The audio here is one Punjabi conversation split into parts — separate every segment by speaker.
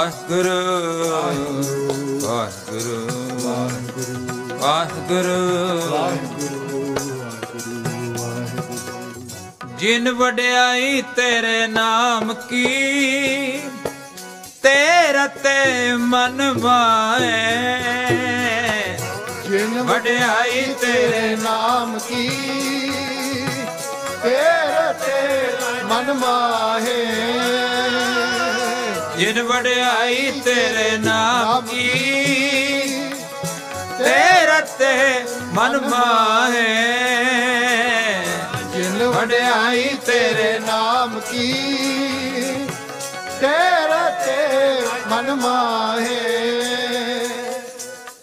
Speaker 1: ਵਾਹਿਗੁਰੂ ਵਾਹਿਗੁਰੂ
Speaker 2: ਵਾਹਿਗੁਰੂ। ਜਿਨ ਵਡਿਆਈ ਤੇਰੇ ਨਾਮ ਕੀ, ਤੇਰਾ ਤੇ ਮਨ ਮਾਏ
Speaker 1: ਜਿਨ
Speaker 2: ਵਡਿਆਈ ਤੇਰੇ
Speaker 1: ਨਾਮ ਕੀ, ਤੇਰੇ ਤੇ ਮਨ ਮਾਹੇ
Speaker 2: ਜਿਨ ਵਡਿਆਈ ਤੇਰੇ ਨਾਮ ਕੀ? ਤੇਰਾ ਤੇ ਮਨ ਮਾਹੇ।
Speaker 1: ਜਿਨ ਵਡਿਆਈ ਤੇਰੇ ਨਾਮ ਕੀ? ਤੇਰੇ ਤੇ ਮਨ ਮਾਹੇ।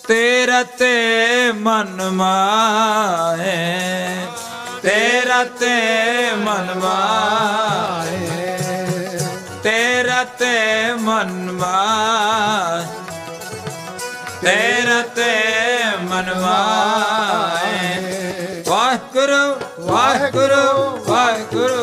Speaker 2: ਤੇਰਾ ਤੇ ਮਨ ਮਾਹੇ। ਤੇਰਾ ਤੇ ਮਨ ਮਾਹੇ। ਤੇ ਮਨ ਮਾਹੇ ਤੇਰਾ ਤੇ ਮਨ ਮਾਹੇ ਵਾਹਿਗੁਰੂ ਵਾਹਿਗੁਰੂ ਵਾਹਿਗੁਰੂ।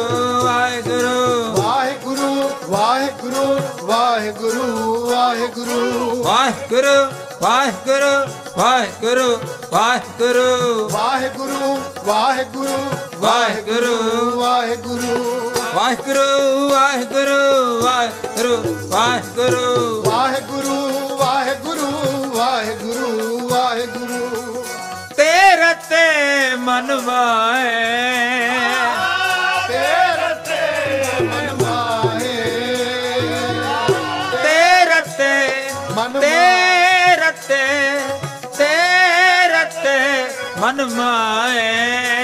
Speaker 2: ਵਾਹਿਗੁਰੂ
Speaker 1: ਵਾਹਿਗੁਰੂ ਵਾਹਿਗੁਰੂ ਵਾਹਿਗੁਰੂ। ਵਾਹਿਗੁਰੂ
Speaker 2: ਵਾਹਿਗੁਰੂ ਵਾਹਿਗੁਰੂ ਵਾਹਿਗੁਰੂ। ਵਾਹਿਗੁਰੂ
Speaker 1: ਵਾਹਿਗੁਰੂ ਵਾਹਿਗੁਰੂ ਵਾਹਿਗੁਰੂ। ਵਾਹਿਗੁਰੂ
Speaker 2: ਵਾਹਿਗੁਰੂ ਵਾਹਿਗੁਰੂ ਵਾਹਿਗੁਰੂ। ਵਾਹਿਗੁਰੂ ਵਾਹਿਗੁਰੂ
Speaker 1: ਵਾਹਿਗੁਰੂ ਵਾਹਿਗੁਰੂ।
Speaker 2: ਤੇਰਾ ਤੇ ਮਨ
Speaker 1: ਤੇ ਮਨ
Speaker 2: ਮਾਏ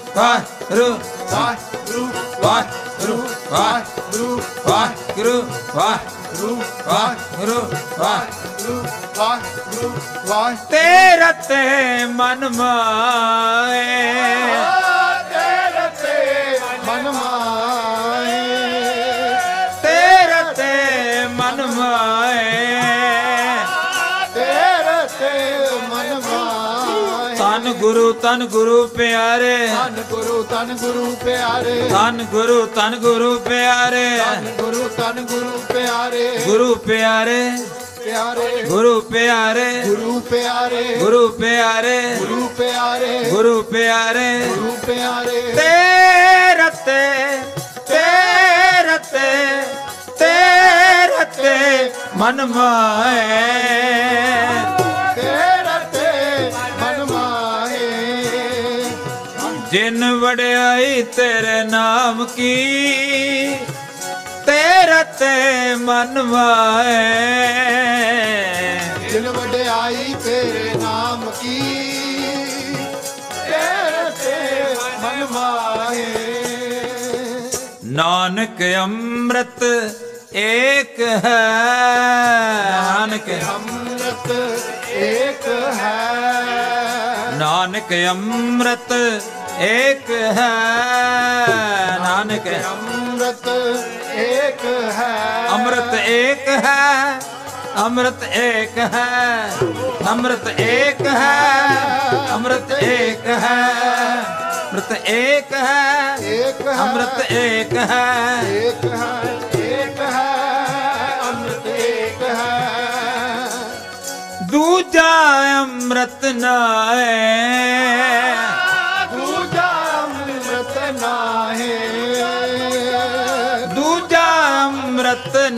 Speaker 1: ਵਾਹਿਗੁਰੂ
Speaker 2: ਵਾਹਿਗੁਰੂ ਵਾਹਿਗੁਰੂ ਵਾਹਿਗੁਰੂ ਵਾਹਿਗੁਰੂ ਵਾਹਿਗੁਰੂ ਵਾਹਿਗੁਰੂ
Speaker 1: ਵਾਹਿਗੁਰੂ ਵਾਹਿਗੁਰੂ ਵਾਹਿ
Speaker 2: ਤੇਰਾ ਤੇ ਮਨ ਮਾਏ
Speaker 1: ਤੇਰੇ ਤੇ ਮਨ ਮਾਹੇ
Speaker 2: ਗੁਰੂ ਤਨ ਗੁਰੂ ਪਿਆਰੇ
Speaker 1: ਧੰਨ ਗੁਰੂ ਧੰਨ ਗੁਰੂ ਪਿਆਰੇ
Speaker 2: ਤਨ ਗੁਰੂ ਤਨ ਗੁਰੂ ਪਿਆਰੇ
Speaker 1: ਧੰਨ ਗੁਰੂ ਧੰਨ ਗੁਰੂ ਪਿਆਰੇ
Speaker 2: ਗੁਰੂ ਪਿਆਰੇ
Speaker 1: ਪਿਆਰੇ
Speaker 2: ਗੁਰੂ ਪਿਆਰੇ
Speaker 1: ਗੁਰੂ ਪਿਆਰੇ
Speaker 2: ਗੁਰੂ ਪਿਆਰੇ
Speaker 1: ਗੁਰੂ ਪਿਆਰੇ
Speaker 2: ਗੁਰੂ ਪਿਆਰੇ
Speaker 1: ਗੁਰੂ ਪਿਆਰੇ
Speaker 2: ਤੇਰਾ ਤੇ ਤੇਰਾ ਤੇ ਤੇਰਾ ਤੇ ਮਨ ਮਾਏ ਜਿਨ ਵਡਿਆਈ ਤੇਰੇ ਨਾਮ ਕੀ ਤੇਰਾ ਤੇ ਮਨ ਮਾਏ
Speaker 1: ਜਿਨ ਵਡਿਆਈ ਤੇਰੇ ਨਾਮ ਕੀ ਤੇਰੇ ਤੇ ਮਨ ਮਾਹੇ
Speaker 2: ਨਾਨਕ ਅੰਮ੍ਰਿਤ ਏਕ ਹੈ। ਨਾਨਕ
Speaker 1: ਅੰਮ੍ਰਿਤ ਏਕ ਹੈ।
Speaker 2: ਨਾਨਕ ਅੰਮ੍ਰਿਤ ਇੱਕ ਹੈ ਨਾਨਕ
Speaker 1: ਅੰਮ੍ਰਿਤ
Speaker 2: ਇੱਕ ਹੈ। ਅੰਮ੍ਰਿਤ ਇੱਕ ਹੈ ਅੰਮ੍ਰਿਤ ਏਕ ਹੈ ਅੰਮ੍ਰਿਤ ਏਕ ਹੈ ਅੰਮ੍ਰਿਤ ਏਕ ਹੈ। ਅੰਮ੍ਰਿਤ ਏਕ ਹੈ ਏਕ ਹੈ। ਅੰਮ੍ਰਿਤ ਏਕ ਹੈ। ਏਕ ਹੈ ਏਕ ਹੈ। ਅੰਮ੍ਰਿਤ ਏਕ ਹੈ। ਦੂਜਾ ਅੰਮ੍ਰਿਤ ਨਾਏ।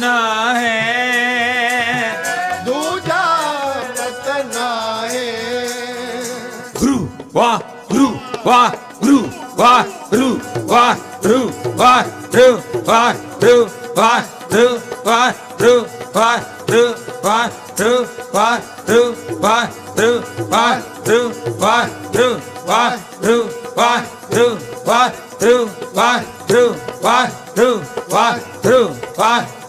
Speaker 2: ਰਤਨਾ ਹੈ ਦੂਜਾ ਰਤਨਾ ਹੈ ਗੁਰੂ ਵਾਹ ਗੁਰੂ ਵਾਹ ਗੁਰੂ ਵਾਹ ਗੁਰੂ ਵਾਹ ਗੁਰੂ ਵਾਹ ਗੁਰੂ ਵਾਹ ਗੁਰੂ ਵਾਹ ਗੁਰੂ ਵਾਹ ਗੁਰੂ ਵਾਹ ਗੁਰੂ ਵਾਹ
Speaker 1: ਗੁਰੂ ਵਾਹ ਗੁਰੂ
Speaker 2: ਵਾਹ ਗੁਰੂ ਵਾਹ ਗੁਰੂ ਵਾਹ ਗੁਰੂ ਵਾਹ ਗੁਰੂ ਵਾਹ ਗੁਰੂ ਵਾਹ through, walk through, walk through,
Speaker 1: walk through, walk
Speaker 2: through, walk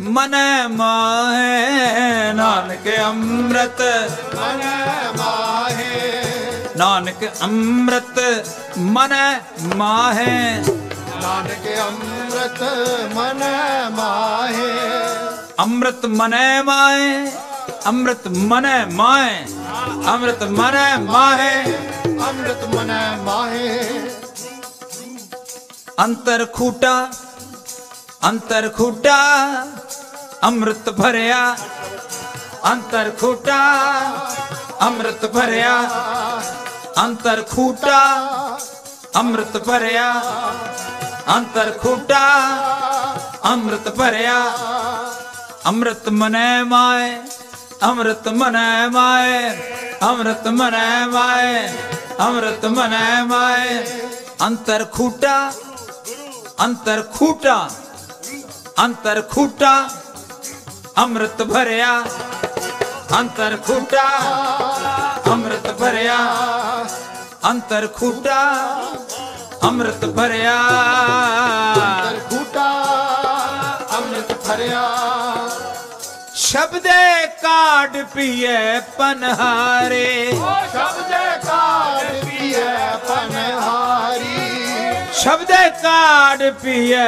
Speaker 2: ਮਨ ਮਾਹੇ ਨਾਨਕ ਅੰਮ੍ਰਿਤ।
Speaker 1: ਮਨ ਮਾਹੇ
Speaker 2: ਨਾਨਕ ਅੰਮ੍ਰਿਤ ਮਨ ਮਾਹੇ।
Speaker 1: ਨਾਨਕ ਅੰਮ੍ਰਿਤ ਮਨ ਮਾਹੇ।
Speaker 2: ਅੰਮ੍ਰਿਤ ਮਨੈ ਮਾਹੇ ਅੰਮ੍ਰਿਤ ਮਨੈ ਮਾਹੇ ਅੰਮ੍ਰਿਤ ਮਨੈ ਮਾਹੇ।
Speaker 1: ਅੰਮ੍ਰਿਤ ਮਨ ਮਾਹੇ।
Speaker 2: ਅੰਤਰ ਖੂਟਾ ਅੰਤਰ ਖੂਟਾ। ਅੰਮ੍ਰਿਤ ਭਰਿਆ, ਅੰਤਰ ਖੂਟਾ, ਅੰਮ੍ਰਿਤ ਭਰਿਆ, ਅੰਤਰ ਖੂਟਾ, ਅੰਮ੍ਰਿਤ ਭਰਿਆ, ਅੰਤਰ ਖੂਟਾ, ਅੰਮ੍ਰਿਤ ਭਰਿਆ, ਅੰਮ੍ਰਿਤ ਮਨੈ ਮਾਏ, ਅੰਮ੍ਰਿਤ ਮਨੈ ਮਾਏ, ਅੰਮ੍ਰਿਤ ਮਨੈ ਮਾਏ, ਅੰਮ੍ਰਿਤ ਮਨੈ ਮਾਏ, ਅੰਤਰ ਖੂਟਾ ਅੰਤਰ ਖੂਟਾ ਅੰਤਰ ਖੂਟਾ ਅੰਮ੍ਰਿਤ ਭਰਿਆ ਅੰਤਰ ਖੂਟਾ। ਅੰਮ੍ਰਿਤ ਭਰਿਆ ਅੰਤਰ ਖੂਟਾ ਅੰਮ੍ਰਿਤ ਭਰਿਆ।
Speaker 1: ਅੰਤਰ ਖੂਟਾ ਅੰਮ੍ਰਿਤ ਭਰਿਆ।
Speaker 2: ਸ਼ਬਦੇ ਕਾਢ ਪੀਏ ਪਨਹਾਰੇ।
Speaker 1: ਸ਼ਬਦੇ ਕਾੜ ਪੀਏ ਪਨਹਾਰੀ।
Speaker 2: ਸ਼ਬਦੇ ਕਾਢ ਪੀਏ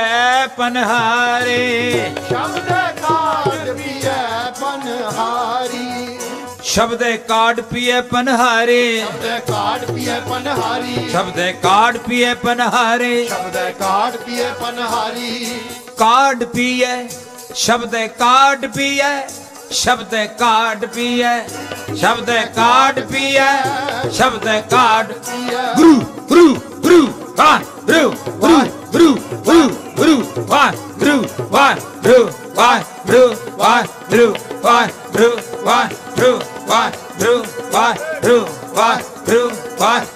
Speaker 2: ਪਨਹਾਰੇ।
Speaker 1: ਸ਼ਬਦੇ ਕਾੜ ਪੀਏ ਪਨਹਾਰੀ।
Speaker 2: ਸ਼ਬਦੇ ਕਾਢ ਪੀਏ ਪਨਹਾਰੇ।
Speaker 1: ਸ਼ਬਦੇ ਕਾੜ ਪੀਏ ਪਨਹਾਰੀ।
Speaker 2: ਸ਼ਬਦੇ ਕਾਢ ਪੀਏ ਪਨਹਾਰੇ।
Speaker 1: ਸ਼ਬਦੇ ਕਾੜ ਪੀਏ ਪਨਹਾਰੀ।
Speaker 2: ਕਾਢ ਪੀਏ ਸ਼ਬਦੇ ਕਾਢ ਪੀਏ ਸ਼ਬਦੇ ਕਾਢ ਪੀਏ ਸ਼ਬਦੇ ਕਾਢ ਪੀਏ ਸ਼ਬਦੇ ਕਾਢ। ਗੁਰੂ ਗੁਰੂ ਗੁਰੂ ਵਾਹ gru, gru, gru, gru, gru, why, gru, why, gru, why, gru, why, gru, why, gru, why, gru, why, gru, why, gru, why, gru, why, gru, why.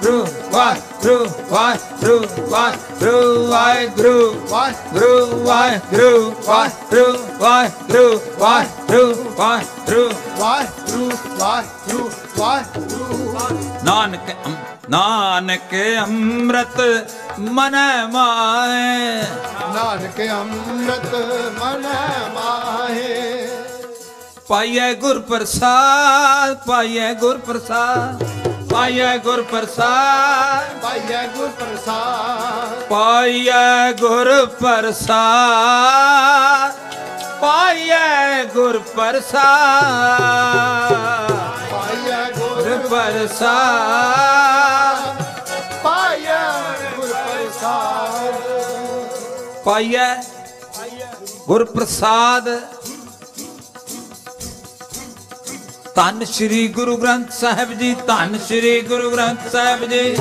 Speaker 2: gru, why, gru, why, gru, why, gru, why, gru, why, gru.
Speaker 1: Waheguru Waheguru Waheguru
Speaker 2: Nanak Nanak ਅੰਮ੍ਰਿਤ ਮਨ ਮਾਏ
Speaker 1: ਨਾਨਕ ਅੰਮ੍ਰਿਤ ਮਨ ਮਾਹੇ
Speaker 2: ਪਾਈਐ ਗੁਰ ਪ੍ਰਸਾਦ ਪਾਈਐ ਗੁਰ ਪ੍ਰਸਾਦ ਪਾਈਐ ਗੁਰ ਪ੍ਰਸਾਦ।
Speaker 1: ਪਾਈਐ ਗੁਰ ਪ੍ਰਸਾਦ।
Speaker 2: ਪਾਈਐ ਗੁਰ ਪ੍ਰਸਾਦ। ਪਾਈਐ ਗੁਰ ਪ੍ਰਸਾਦ।
Speaker 1: ਪਾਈਐ
Speaker 2: ਗੁਰ ਪ੍ਰਸਾਦ।
Speaker 1: ਪਾਈਐ ਗੁਰ ਪ੍ਰਸਾਦ।
Speaker 2: ਪਾਈਐ ਗੁਰ ਪ੍ਰਸਾਦ। ਧੰਨ ਸ੍ਰੀ ਗੁਰੂ ਗ੍ਰੰਥ ਸਾਹਿਬ ਜੀ ਧੰਨ ਸ੍ਰੀ ਗੁਰੂ ਗ੍ਰੰਥ ਸਾਹਿਬ ਜੀ।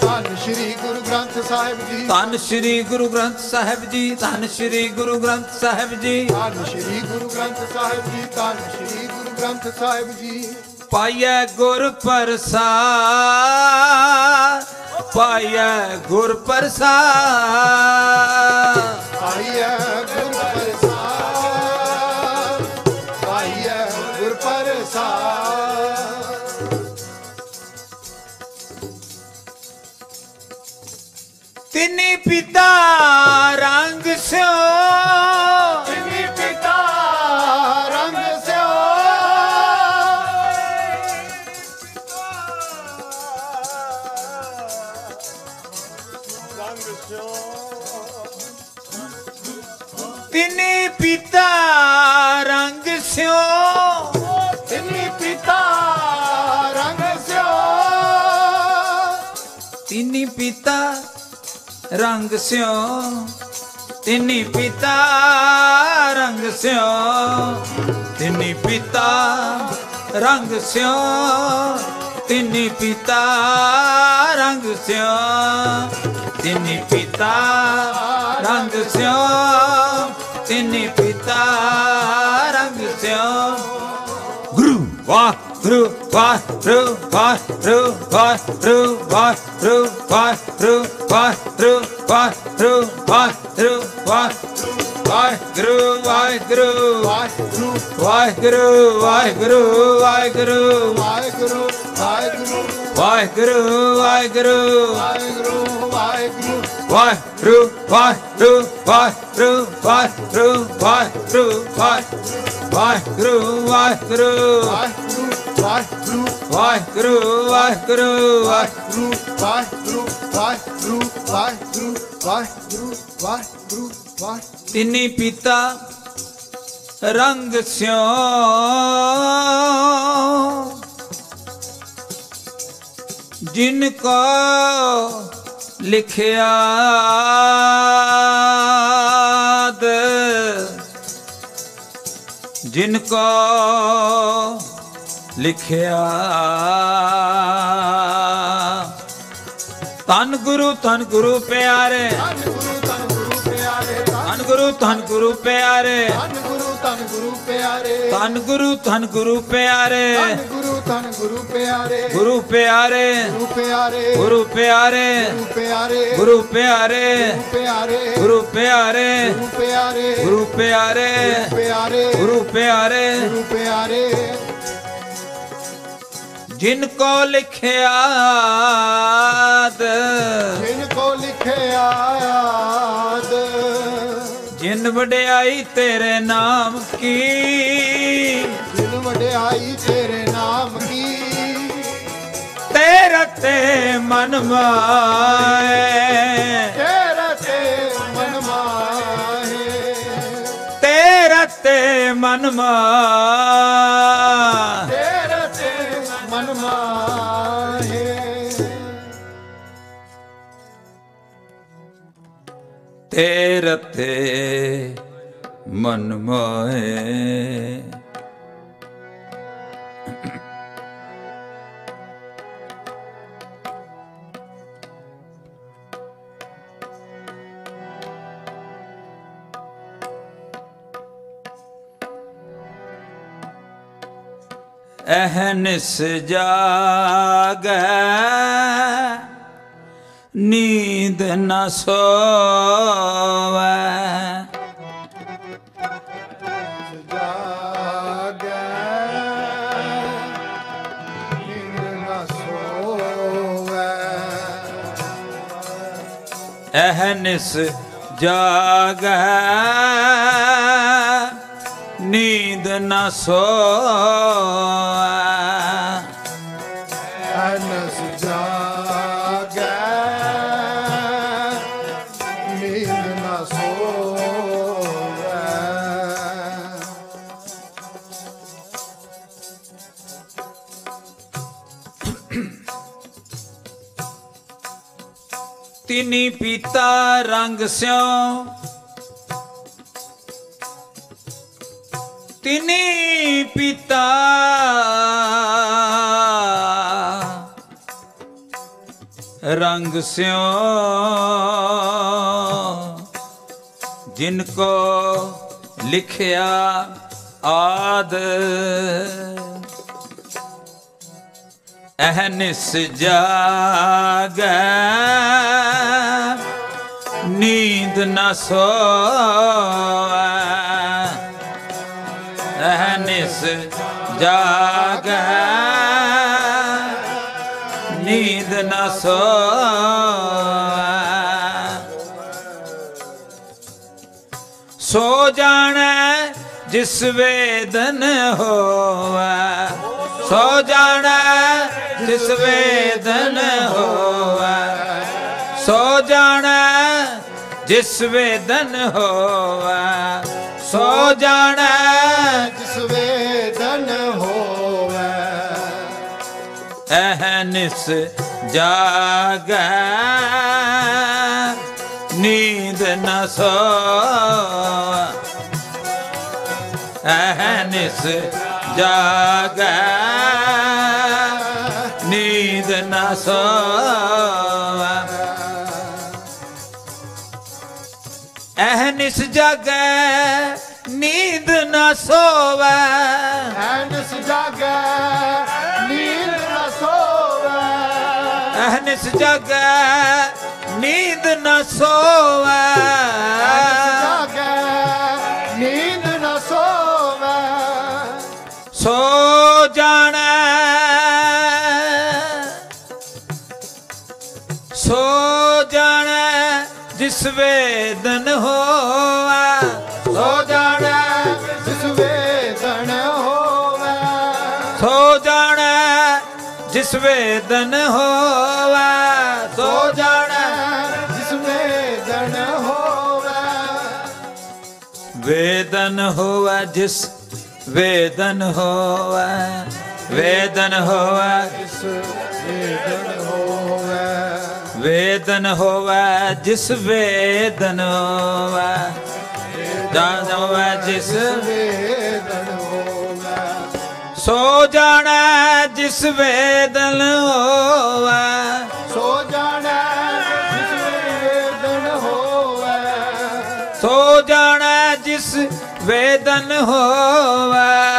Speaker 1: ਧੰਨ ਸ਼੍ਰੀ ਗੁਰੂ ਗ੍ਰੰਥ ਸਾਹਿਬ ਜੀ।
Speaker 2: ਧੰਨ ਸ੍ਰੀ ਗੁਰੂ ਗ੍ਰੰਥ ਸਾਹਿਬ ਜੀ ਧੰਨ ਸ੍ਰੀ ਗੁਰੂ ਗ੍ਰੰਥ ਸਾਹਿਬ ਜੀ।
Speaker 1: ਧੰਨ ਸ਼੍ਰੀ ਗੁਰੂ ਗ੍ਰੰਥ ਸਾਹਿਬ ਜੀ ਧੰਨ ਸ਼੍ਰੀ ਗੁਰੂ ਗ੍ਰੰਥ ਸਾਹਿਬ ਜੀ।
Speaker 2: ਪਾਈਐ ਗੁਰ ਪ੍ਰਸਾਦ ਪਾਈਐ ਗੁਰ ਪ੍ਰਸਾਦ।
Speaker 1: ਆਈਐ
Speaker 2: ਤਿਨੀ ਪਿਤਾ ਰੰਗ ਸਿਓ।
Speaker 1: ਜਿਨੀ ਪਿਤਾ ਰੰਗ ਸਿਓ। ਰੰਗ ਸਿਓ।
Speaker 2: ਤਿਨੀ ਪਿਤਾ ਰੰਗ ਸਿਓ।
Speaker 1: ਜਿਨੀ ਪਿਤਾ ਰੰਗ ਸਿਓ।
Speaker 2: ਤਿਨੀ ਪਿਤਾ ਰੰਗ ਸਿਓ, ਤਿਨੀ ਪਿਤਾ ਰੰਗ ਸਿਓ, ਤਿਨੀ ਪਿਤਾ ਰੰਗ ਸਿਓ, ਤਿਨੀ ਪਿਤਾ ਰੰਗ ਸਿਓ, ਤਿਨੀ ਪਿਤਾ ਰੰਗ ਸਿਓ, ਤਿਨੀ ਪਿਤਾ ਰੰਗ ਸਿਓ। walk through, walk through, walk through, walk through, walk through, walk through, walk through, walk through, walk through, walk through. Waheguru, Waheguru,
Speaker 1: Waheguru,
Speaker 2: Waheguru, Waheguru, Waheguru,
Speaker 1: Waheguru, Waheguru.
Speaker 2: Waheguru Waheguru.
Speaker 1: Waheguru Waheguru
Speaker 2: Waheguru Waheguru Waheguru Waheguru Waheguru. Waheguru Waheguru
Speaker 1: Waheguru Waheguru
Speaker 2: Waheguru Waheguru
Speaker 1: Waheguru Waheguru Waheguru Waheguru Waheguru Waheguru Waheguru
Speaker 2: ਤਿਨੀ ਪਿਤਾ ਰੰਗ ਸਿਓ ਜਿਨ ਕੋ ਲਿਖਿਆ ਜਿਨ ਕੋ ਲਿਖਿਆ ਤਨ ਗੁਰੂ ਤਨ ਗੁਰੂ ਪਿਆਰੇ,
Speaker 1: ਧੰਨ ਗੁਰੂ ਧੰਨ ਗੁਰੂ ਪਿਆਰੇ,
Speaker 2: ਧੰਨ ਗੁਰੂ ਧੰਨ ਗੁਰੂ ਪਿਆਰੇ
Speaker 1: ਧੰਨ ਗੁਰੂ ਪਿਆਰੇ
Speaker 2: ਧੰਨ ਗੁਰੂ ਧੰਨ ਗੁਰੂ ਪਿਆਰੇ
Speaker 1: ਧੰਨ ਗੁਰੂ ਧੰਨ ਗੁਰੂ ਪਿਆਰੇ
Speaker 2: ਗੁਰੂ ਪਿਆਰੇ
Speaker 1: ਗੁਰੂ ਪਿਆਰੇ
Speaker 2: ਗੁਰੂ ਪਿਆਰੇ
Speaker 1: ਗੁਰੂ ਪਿਆਰੇ
Speaker 2: ਗੁਰੂ ਪਿਆਰੇ
Speaker 1: ਗੁਰੂ ਪਿਆਰੇ
Speaker 2: ਗੁਰੂ ਪਿਆਰੇ
Speaker 1: ਗੁਰੂ ਪਿਆਰੇ
Speaker 2: ਗੁਰੂ ਪਿਆਰੇ
Speaker 1: ਗੁਰੂ ਪਿਆਰੇ
Speaker 2: ਜਿਨ ਕੋ ਲਿਖਿਆ
Speaker 1: ਜਿਨ ਕੋ ਲਿਖਿਆ ਆਦ
Speaker 2: ਜਿਨ ਵਡਿਆਈ ਤੇਰੇ ਨਾਮ ਕੀ?
Speaker 1: ਜਿਨ ਵਡਿਆਈ ਤੇਰੇ ਨਾਮ ਕੀ?
Speaker 2: ਤੇਰਾ ਤੇ ਮਨ ਮਾਏ
Speaker 1: ਤੇਰਾ ਤੇ ਮਨ ਮਾਹੇ।
Speaker 2: ਤੇਰਾ ਤੇ ਮਨ ਮਾਏ
Speaker 1: ਤੇਰਾ ਤੇ ਮਨ
Speaker 2: ਮਾਏ। ਅਹਨਿਸ ਜਾਗੈ ਨੀਂਦ ਨ ਸੋਵੈ। ਅਹਨਿਸ ਜਾਗੈ ਨੀਂਦ ਨ ਸੋਵੈ। दा रंग स्यो। तिनी पिता। रंग स्यो। जिनको लिखया आद। अहनिस जाग। ਨੀਂਦ ਨ ਸੋਵੈ ਅਹਨਿਸ ਜਾਗੈ ਨੀਂਦ ਨ ਸੋਵੈ ਸੋ ਜਾਣੈ ਜਿਸ ਵੇਦਨ ਹੋਵੈ ਸੋ ਜਾਣੈ ਜਿਸ ਵੇਦਨ ਹੋਵੈ ਸੋ ਜਾਣੈ ਜਿਸ ਵੇਦਨ ਹੋਵੈ, ਸੋ ਜਾਣੈ
Speaker 1: ਜਿਸ ਵੇਦਨ ਹੋਵੇ।
Speaker 2: ਅਹਨਿਸ ਜਾਗੈ, ਨੀਂਦ ਨ ਸੋਵੈ। ਅਹਨਿਸ ਜਾਗੈ, ਨੀਂਦ ਨ ਸੋਵੈ। ਅਹਨਿਸ ਜਾਗੈ ਨੀਂਦ ਨ ਸੋਵੈ।
Speaker 1: ਐਨਸ ਜਾਗੈ ਨੀਂਦ ਨ ਸੋਵੇ।
Speaker 2: ਅਹਨਿਸ ਜਾਗੈ ਨੀਂਦ ਨ ਸੋਵੈ। ਜਿਸ ਵੇਦਨ ਹੋਵੈ। ਸੋ ਜਾਣੈ
Speaker 1: ਜਿਸ ਵੇਦਨ ਹੋਵੇ।
Speaker 2: ਸੋ ਜਾਣੈ ਜਿਸ ਵੇਦਨ ਹੋਵੈ। ਸੋ ਜਾਣੈ
Speaker 1: ਜਿਸ ਵੇਦਨ ਹੋਵੇ।
Speaker 2: ਵੇਦਨ ਹੋਵੈ ਜਿਸ ਵੇਦਨ ਹੋਵੈ। ਵੇਦਨ ਹੋਵੈ।
Speaker 1: ਜਿਸ ਵੇਦਨ
Speaker 2: ਵੇਦਨ ਹੋਵੈ ਜਿਸ ਵੇਦਨ ਹੋਵੈ ਜਾਣ ਹੋਵੈ ਜਿਸ
Speaker 1: ਵੇਦਨ ਹੋਵੇ।
Speaker 2: ਸੋ ਜਾਣੈ ਜਿਸ ਵੇਦਨ ਹੋਵੈ।
Speaker 1: ਸੋ ਜਾਣੈ ਜਿਸ ਵੇਦਨ ਹੋਵੇ।
Speaker 2: ਸੋ ਜਾਣੈ ਜਿਸ ਵੇਦਨ ਹੋਵੈ।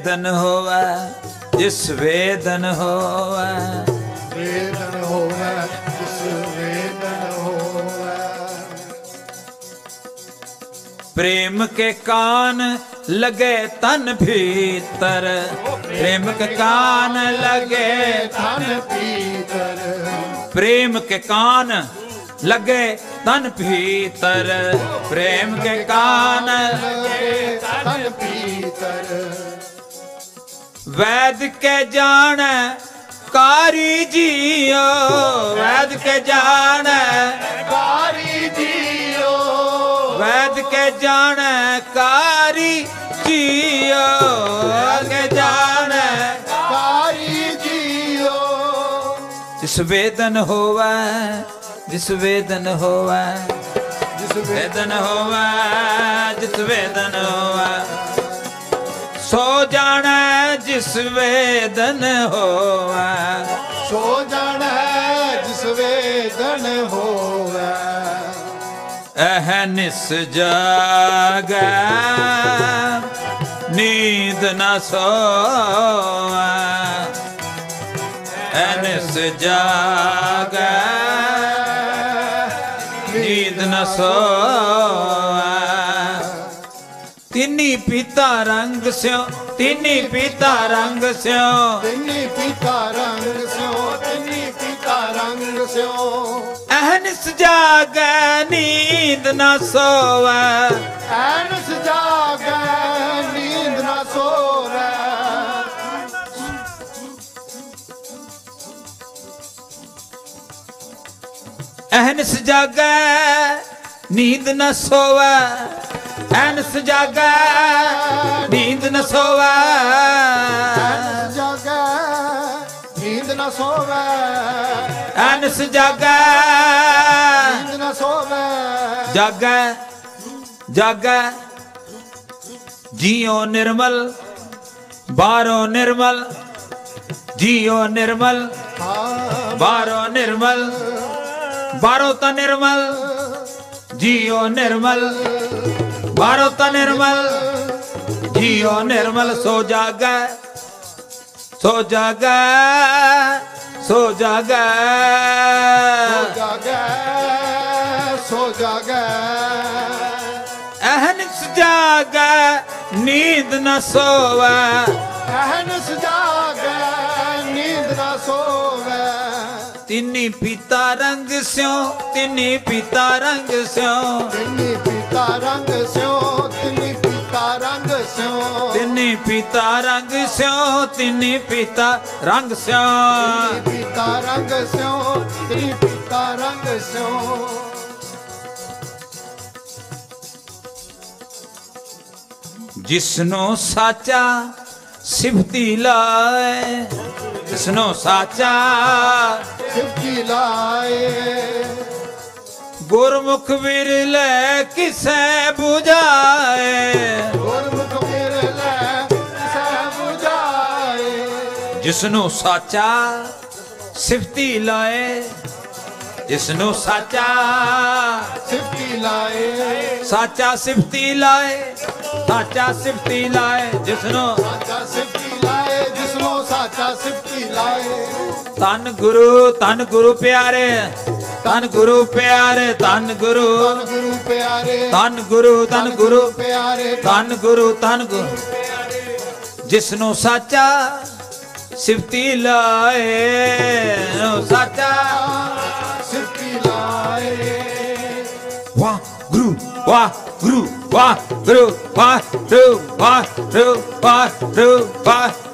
Speaker 1: ਵੇਦਨ ਹੋਵੇ
Speaker 2: ਜਿਸ ਵੇਦਨ ਹੋਵੇ।
Speaker 1: ਵੇਦਨ ਹੋਵੇ ਜਿਸ ਵੇਦਨ ਹੋਵੇ।
Speaker 2: ਪ੍ਰੇਮ ਕੇ ਕਾਨ ਲਗੇ ਤਨ ਭੀਤਰ। ਪ੍ਰੇਮ ਕੇ ਕਾਨ ਲਗੇ
Speaker 1: ਤਨ ਭੀਤਰ।
Speaker 2: ਪ੍ਰੇਮ ਕੇ ਕਾਨ ਲਗੇ ਤਨ ਭੀਤਰ। ਪ੍ਰੇਮ ਕੇ ਕਾਨ
Speaker 1: ਲਗੇ ਤਨ
Speaker 2: ਭੀਤਰ। ਵੈਦ ਕੇ ਜਾਣੈ ਕਾਰੀ ਜੀਓ। ਵੈਦ ਕੇ ਜਾਣੈ
Speaker 1: ਕਾਰੀ ਜੀਓ।
Speaker 2: ਵੈਦ ਕੇ ਜਾਣੈ ਕਾਰੀ ਜੀਓ। ਅਗੇ ਜਾਣੈ
Speaker 1: ਕਾਰੀ ਜੀਓ।
Speaker 2: ਜਿਸ ਵੇਦਨ ਹੋਵੈ ਜਿਸ ਵੇਦਨ ਹੋਵੈ
Speaker 1: ਜਿਸ
Speaker 2: ਵੇਦਨ ਹੋਵੈ ਜਿਸ ਵੇਦਨ ਹੋਵੈ। ਸੋ ਜਾਣੈ ਜਿਸ ਵੇਦਨ ਹੋਵੈ।
Speaker 1: ਸੋ ਜਾਣੈ ਜਿਸ ਵੇਦਨ ਹੋਵੇ।
Speaker 2: ਅਹਨਿਸ ਜਾਗੈ ਨੀਂਦ ਨ ਸੋਵੈ। ਅਹਨਿਸ ਜਾਗੈ ਨੀਂਦ ਨ ਸੋਵੈ। ਤਿੰਨੀ ਪੀਤਾ ਰੰਗ ਸਿਓ ਤਿੰਨੀ ਪੀਤਾ ਰੰਗ ਸਿਓ।
Speaker 1: ਤਿੰਨੀ ਪੀਤਾ ਰੰਗ ਸਿਓ ਤਿੰਨੀ ਪੀਤਾ ਰੰਗ ਸਿਓ।
Speaker 2: ਅਹਨਿਸ ਜਾਗੈ ਨੀਂਦ ਨ ਸੋਵੈ।
Speaker 1: ਐਨਸ ਜਾਗੈ ਨੀਂਦ ਨਾ ਸੋਵੈ।
Speaker 2: ਅਹਨਿਸ ਜਾਗੈ ਨੀਂਦ ਨ ਸੋਵੈ। ਅਹਨਿਸ ਜਾਗੈ ਨੀਂਦ ਨ ਸੋਵੈ।
Speaker 1: ਐਨਸ ਜਾਗੈ ਨੀਂਦ ਨਾ ਸੋਵੈ।
Speaker 2: ਅਹਨਿਸ ਜਾਗੈ
Speaker 1: ਨੀਂਦ ਨਾ
Speaker 2: ਜਾਗੈ ਜਾਗੈ। ਜੀਉ ਨਿਰਮਲ ਬਾਹਰੋਂ ਨਿਰਮਲ। ਜੀਉ ਨਿਰਮਲ ਬਾਹਰੋਂ ਨਿਰਮਲ। ਬਾਹਰੋਂ ਤਾਂ ਨਿਰਮਲ ਜੀਉ ਨਿਰਮਲ। ਬਾਹਰੋਂ ਤਾਂ ਨਿਰਮਲ ਜੀਉ ਨਿਰਮਲ ਸੋ ਜਾਗੈ ਸੋ ਜਾਗੈ ਸੋ ਜਾਗੈ।
Speaker 1: ਜਾਗੈ ਸੋ ਜਾਗੈ।
Speaker 2: ਅਹਨਿਸ ਜਾਗੈ ਨੀਂਦ ਨ ਸੋਵੈ।
Speaker 1: ਅਹਨਸ ਜਾਗੈ ਨੀਂਦ ਨਾ ਸੋਵੈ।
Speaker 2: ਤਿੰਨੀ ਪੀਤਾ ਰੰਗ ਸਿਓ ਤਿੰਨੀ ਪੀਤਾ ਰੰਗ ਸਿਓ
Speaker 1: ਤਿੰਨੀ ਪੀਤਾ ਰੰਗ ਸਿਓ ਤਿੰਨੀ ਪੀਤਾ ਰੰਗ ਸਿਓ।
Speaker 2: ਤਿੰਨੀ ਪੀਤਾ ਰੰਗ ਸਿਓ ਤਿੰਨੀ ਪੀਤਾ ਰੰਗ ਸਿਓ।
Speaker 1: ਤਿੰਨੀ ਪੀਤਾ ਰੰਗ ਸਿਓ ਤਿੰਨੀ ਪੀਤਾ ਰੰਗ ਸਿਓ।
Speaker 2: ਜਿਸਨੂੰ ਸਾਚਾ ਸਿਫਤੀ ਲਾਏ ਜਿਸਨੂੰ ਸਾਚਾ
Speaker 1: ਸਿੱਧੀ ਲਾਏ।
Speaker 2: ਗੁਰਮੁਖ ਵਿਰਲੇ ਕਿਸੈ 부ਝਾਏ
Speaker 1: ਗੁਰਮੁਖ ਮੇਰੇ ਲੈ ਸਹਿ 부ਝਾਏ
Speaker 2: ਜਿਸਨੂੰ ਸਾਚਾ ਸਿਫਤੀ ਲਾਏ ਜਿਸਨੂੰ ਸਾਚਾ
Speaker 1: ਸਿੱਧੀ ਲਾਏ।
Speaker 2: ਸਾਚਾ ਸਿਫਤੀ ਲਾਏ ਸਾਚਾ ਸਿਫਤੀ ਲਾਏ ਜਿਸਨੂੰ
Speaker 1: ਸਾਚਾ ਸਿੱਧੀ ਲਾਏ ਜਿਸਨੂੰ ਸਾਚਾ ਸਿੱਧੀ ਲਾਏ।
Speaker 2: ਤਨ ਗੁਰੂ ਤਨ ਗੁਰੂ ਪਿਆਰੇ। ਤਨ ਗੁਰੂ ਪਿਆਰੇ ਤਨ ਗੁਰੂ।
Speaker 1: ਤਨ ਗੁਰੂ ਪਿਆਰੇ
Speaker 2: ਤਨ ਗੁਰੂ। ਤਨ ਗੁਰੂ
Speaker 1: ਪਿਆਰੇ
Speaker 2: ਤਨ ਗੁਰੂ। ਤਨ ਗੁਰੂ ਜਿਸਨੂੰ ਸਾਚਾ ਸਿਫਤੀ ਲਾਏ ਉਹ ਸਾਚਾ
Speaker 1: ਸਿੱਧੀ ਲਾਏ।
Speaker 2: ਵਾਹ ਗੁਰੂ ਵਾਹ ਗੁਰੂ ਵਾਹ ਗੁਰੂ ਵਾਹ ਰੂ ਵਾਹ ਰੂ ਵਾਹ ਰੂ ਵਾਹ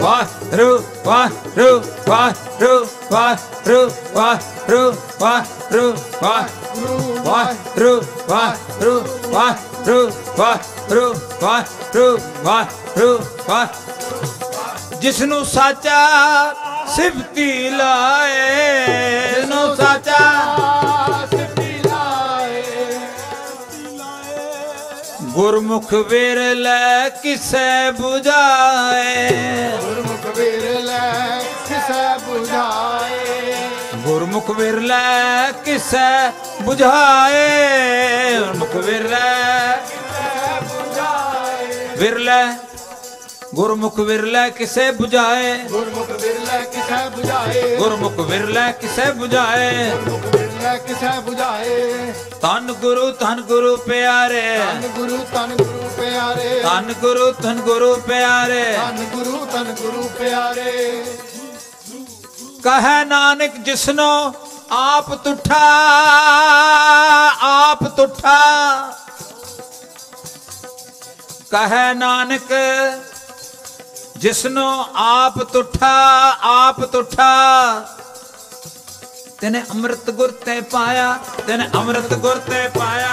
Speaker 2: wa ru wa ru wa ru wa ru wa ru wa ru
Speaker 1: wa
Speaker 2: wa ru wa ru wa ru wa ru wa ru wa ru wa ਜਿਸ ਨੂੰ ਸਾਚਾ ਸਿਫਤੀ ਲਾਏ ਜਿਸ ਨੂੰ ਸਾਚਾ ਗੁਰਮੁਖ ਵਿਰਲੇ ਕਿਸੈ 부ਝਾਏ
Speaker 1: ਗੁਰਮੁਖ ਵਿਰਲੇ ਕਿਸੈ 부ਝਾਏ
Speaker 2: ਗੁਰਮੁਖ ਵਿਰਲੇ ਕਿਸੈ 부ਝਾਏ ਗੁਰਮੁਖ ਵਿਰਲੇ ਵਿਰਲੇ ਗੁਰਮੁਖ ਵਿਰਲਾ ਕਿਸੇ 부ਝਾਏ
Speaker 1: ਗੁਰਮੁਖ ਵਿਰਲਾ ਕਿਸੇ 부ਝਾਏ
Speaker 2: ਗੁਰਮੁਖ ਵਿਰਲਾ ਕਿਸੇ 부ਝਾਏ
Speaker 1: ਗੁਰਮੁਖ ਵਿਰਲਾ ਕਿਸੇ 부ਝਾਏ
Speaker 2: ਤਨ ਗੁਰੂ ਤਨ ਗੁਰੂ ਪਿਆਰੇ।
Speaker 1: ਤਨ ਗੁਰੂ ਤਨ ਗੁਰੂ ਪਿਆਰੇ।
Speaker 2: ਤਨ ਗੁਰੂ ਤਨ ਗੁਰੂ ਪਿਆਰੇ।
Speaker 1: ਤਨ ਗੁਰੂ ਤਨ ਗੁਰੂ ਪਿਆਰੇ।
Speaker 2: ਕਹੈ ਨਾਨਕ ਜਿਸਨੋ ਆਪ ਤੁਠਾ ਆਪ ਤੁਠਾ। ਕਹੈ ਨਾਨਕ ਜਿਸਨੋ ਆਪ ਤੁਠਾ ਆਪ ਤੁਠਾ। ਤੈਨੇ ਅੰਮ੍ਰਿਤ ਗੁਰ ਤੇ ਪਾਇਆ, ਤੈਨੇ ਅੰਮ੍ਰਿਤ ਗੁਰ ਤੇ ਪਾਇਆ।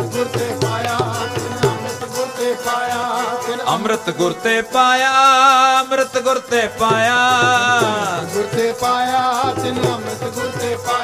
Speaker 1: ਗੁਰ ਤੇ ਪਾਇਆ ਤਿਨ ਅੰਮ੍ਰਿਤ ਗੁਰ ਤੇ ਪਾਇਆ ਤਿਨ
Speaker 2: ਅੰਮ੍ਰਿਤ ਗੁਰ ਤੇ ਪਾਇਆ, ਅੰਮ੍ਰਿਤ ਗੁਰ ਤੇ ਪਾਇਆ।
Speaker 1: ਗੁਰ ਤੇ ਪਾਇਆ, ਤਿਨ ਅੰਮ੍ਰਿਤ ਗੁਰ ਤੇ ਪਾਇਆ।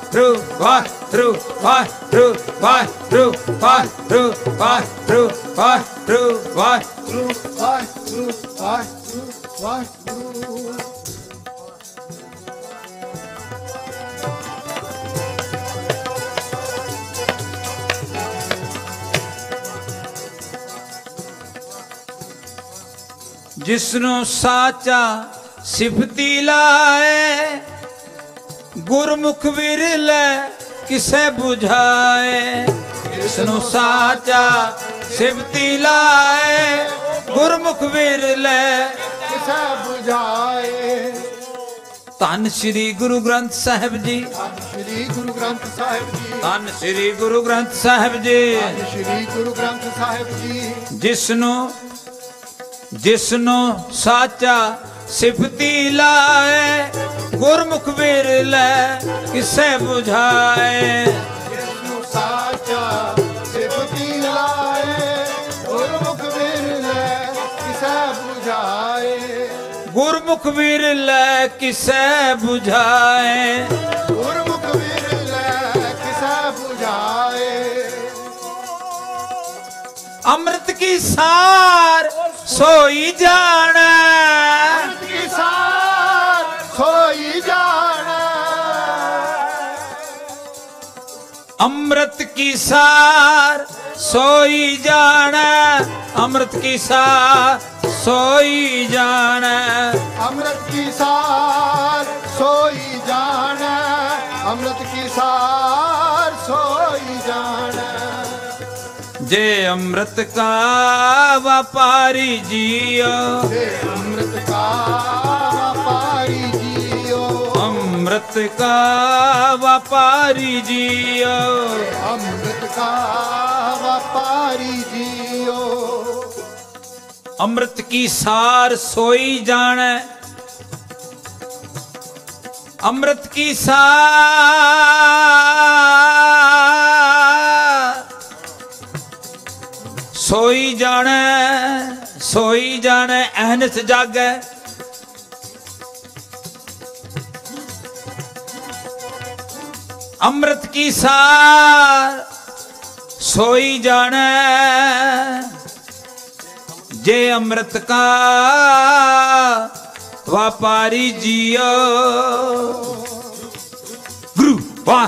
Speaker 2: ਰੂ ਵਾਹ ਰੂ ਵਾਹ ਰੂ ਵਾਹ ਰੂ ਵਾਹ ਰੂ ਵਾਹ ਰੂ ਵਾਹ ਰੂ ਵਾਹ ਰੂ ਵਾਹ
Speaker 1: ਗੁਰੂ ਵਾਹਿਗੁਰੂ ਵਾਹਿਗੁਰੂ ਵਾਹਿਗੁਰੂ
Speaker 2: ਜਿਸ ਨੂੰ ਸਾਚਾ ਸਿਫਤੀ ਲਾਏ ਗੁਰਮੁਖ ਵਿਰਲੇ ਕਿਸੈ 부ਝਾਏ ਜਿਸਨੂੰ ਸਾਚਾ ਸਿਫਤੀ ਲਾਏ। ਗੁਰਮੁਖ ਵਿਰਲੇ
Speaker 1: ਕਿਸਾ 부ਝਾਏ।
Speaker 2: ਧੰਨ ਸ੍ਰੀ ਗੁਰੂ ਗ੍ਰੰਥ ਸਾਹਿਬ ਜੀ।
Speaker 1: ਸ੍ਰੀ ਗੁਰੂ ਗ੍ਰੰਥ ਸਾਹਿਬ ਜੀ।
Speaker 2: ਧੰਨ ਸ੍ਰੀ ਗੁਰੂ ਗ੍ਰੰਥ ਸਾਹਿਬ ਜੀ।
Speaker 1: ਸ੍ਰੀ ਗੁਰੂ ਗ੍ਰੰਥ ਸਾਹਿਬ ਜੀ।
Speaker 2: ਜਿਸਨੂੰ ਜਿਸਨੂੰ ਸਾਚਾ ਸਿਫਤੀ ਲਾਏ ਗੁਰਮੁਖ ਵਿਰਲੇ ਕਿਸੈ 부ਝਾਏ
Speaker 1: ਜਿਸਨੂੰ ਸਾਚਾ ਸਿਫਤੀ ਲਾਏ ਗੁਰਮੁਖ ਵਿਰਲੇ ਕਿਸੈ 부ਝਾਏ
Speaker 2: ਗੁਰਮੁਖ ਵਿਰਲੇ ਕਿਸੈ 부ਝਾਏ
Speaker 1: ਗੁਰਮੁਖ ਵਿਰਲੇ ਕਿਸੈ 부ਝਾਏ
Speaker 2: अमृत की सार सोई जाने।
Speaker 1: अमृत की सार सोई
Speaker 2: जाने। अमृत की सार सोई जाने। अमृत की सार सोई
Speaker 1: जाने। अमृत की सार सोई जाने। अमृत की सार सोई जाना।
Speaker 2: ਜੇ ਅੰਮ੍ਰਿਤ ਕਾ ਵਪਾਰੀ ਜੀਓ।
Speaker 1: ਤੇ ਅੰਮ੍ਰਿਤ ਕਾ ਵਪਾਰੀ ਜੀਓ।
Speaker 2: ਅੰਮ੍ਰਿਤ ਕਾ ਵਪਾਰੀ ਜੀਓ।
Speaker 1: ਅੰਮ੍ਰਿਤ ਕਾ ਵਪਾਰੀ ਜੀਓ।
Speaker 2: ਅੰਮ੍ਰਿਤ ਕੀ ਸਾਰ ਸੋਈ ਜਾਣੈ? ਅੰਮ੍ਰਿਤ ਕੀ ਸਾਰ सोई जाने सोई जाने अहनस जागे अमृत की सार सोई जाने जे अमृत का व्यापारी जियो गुरु वाह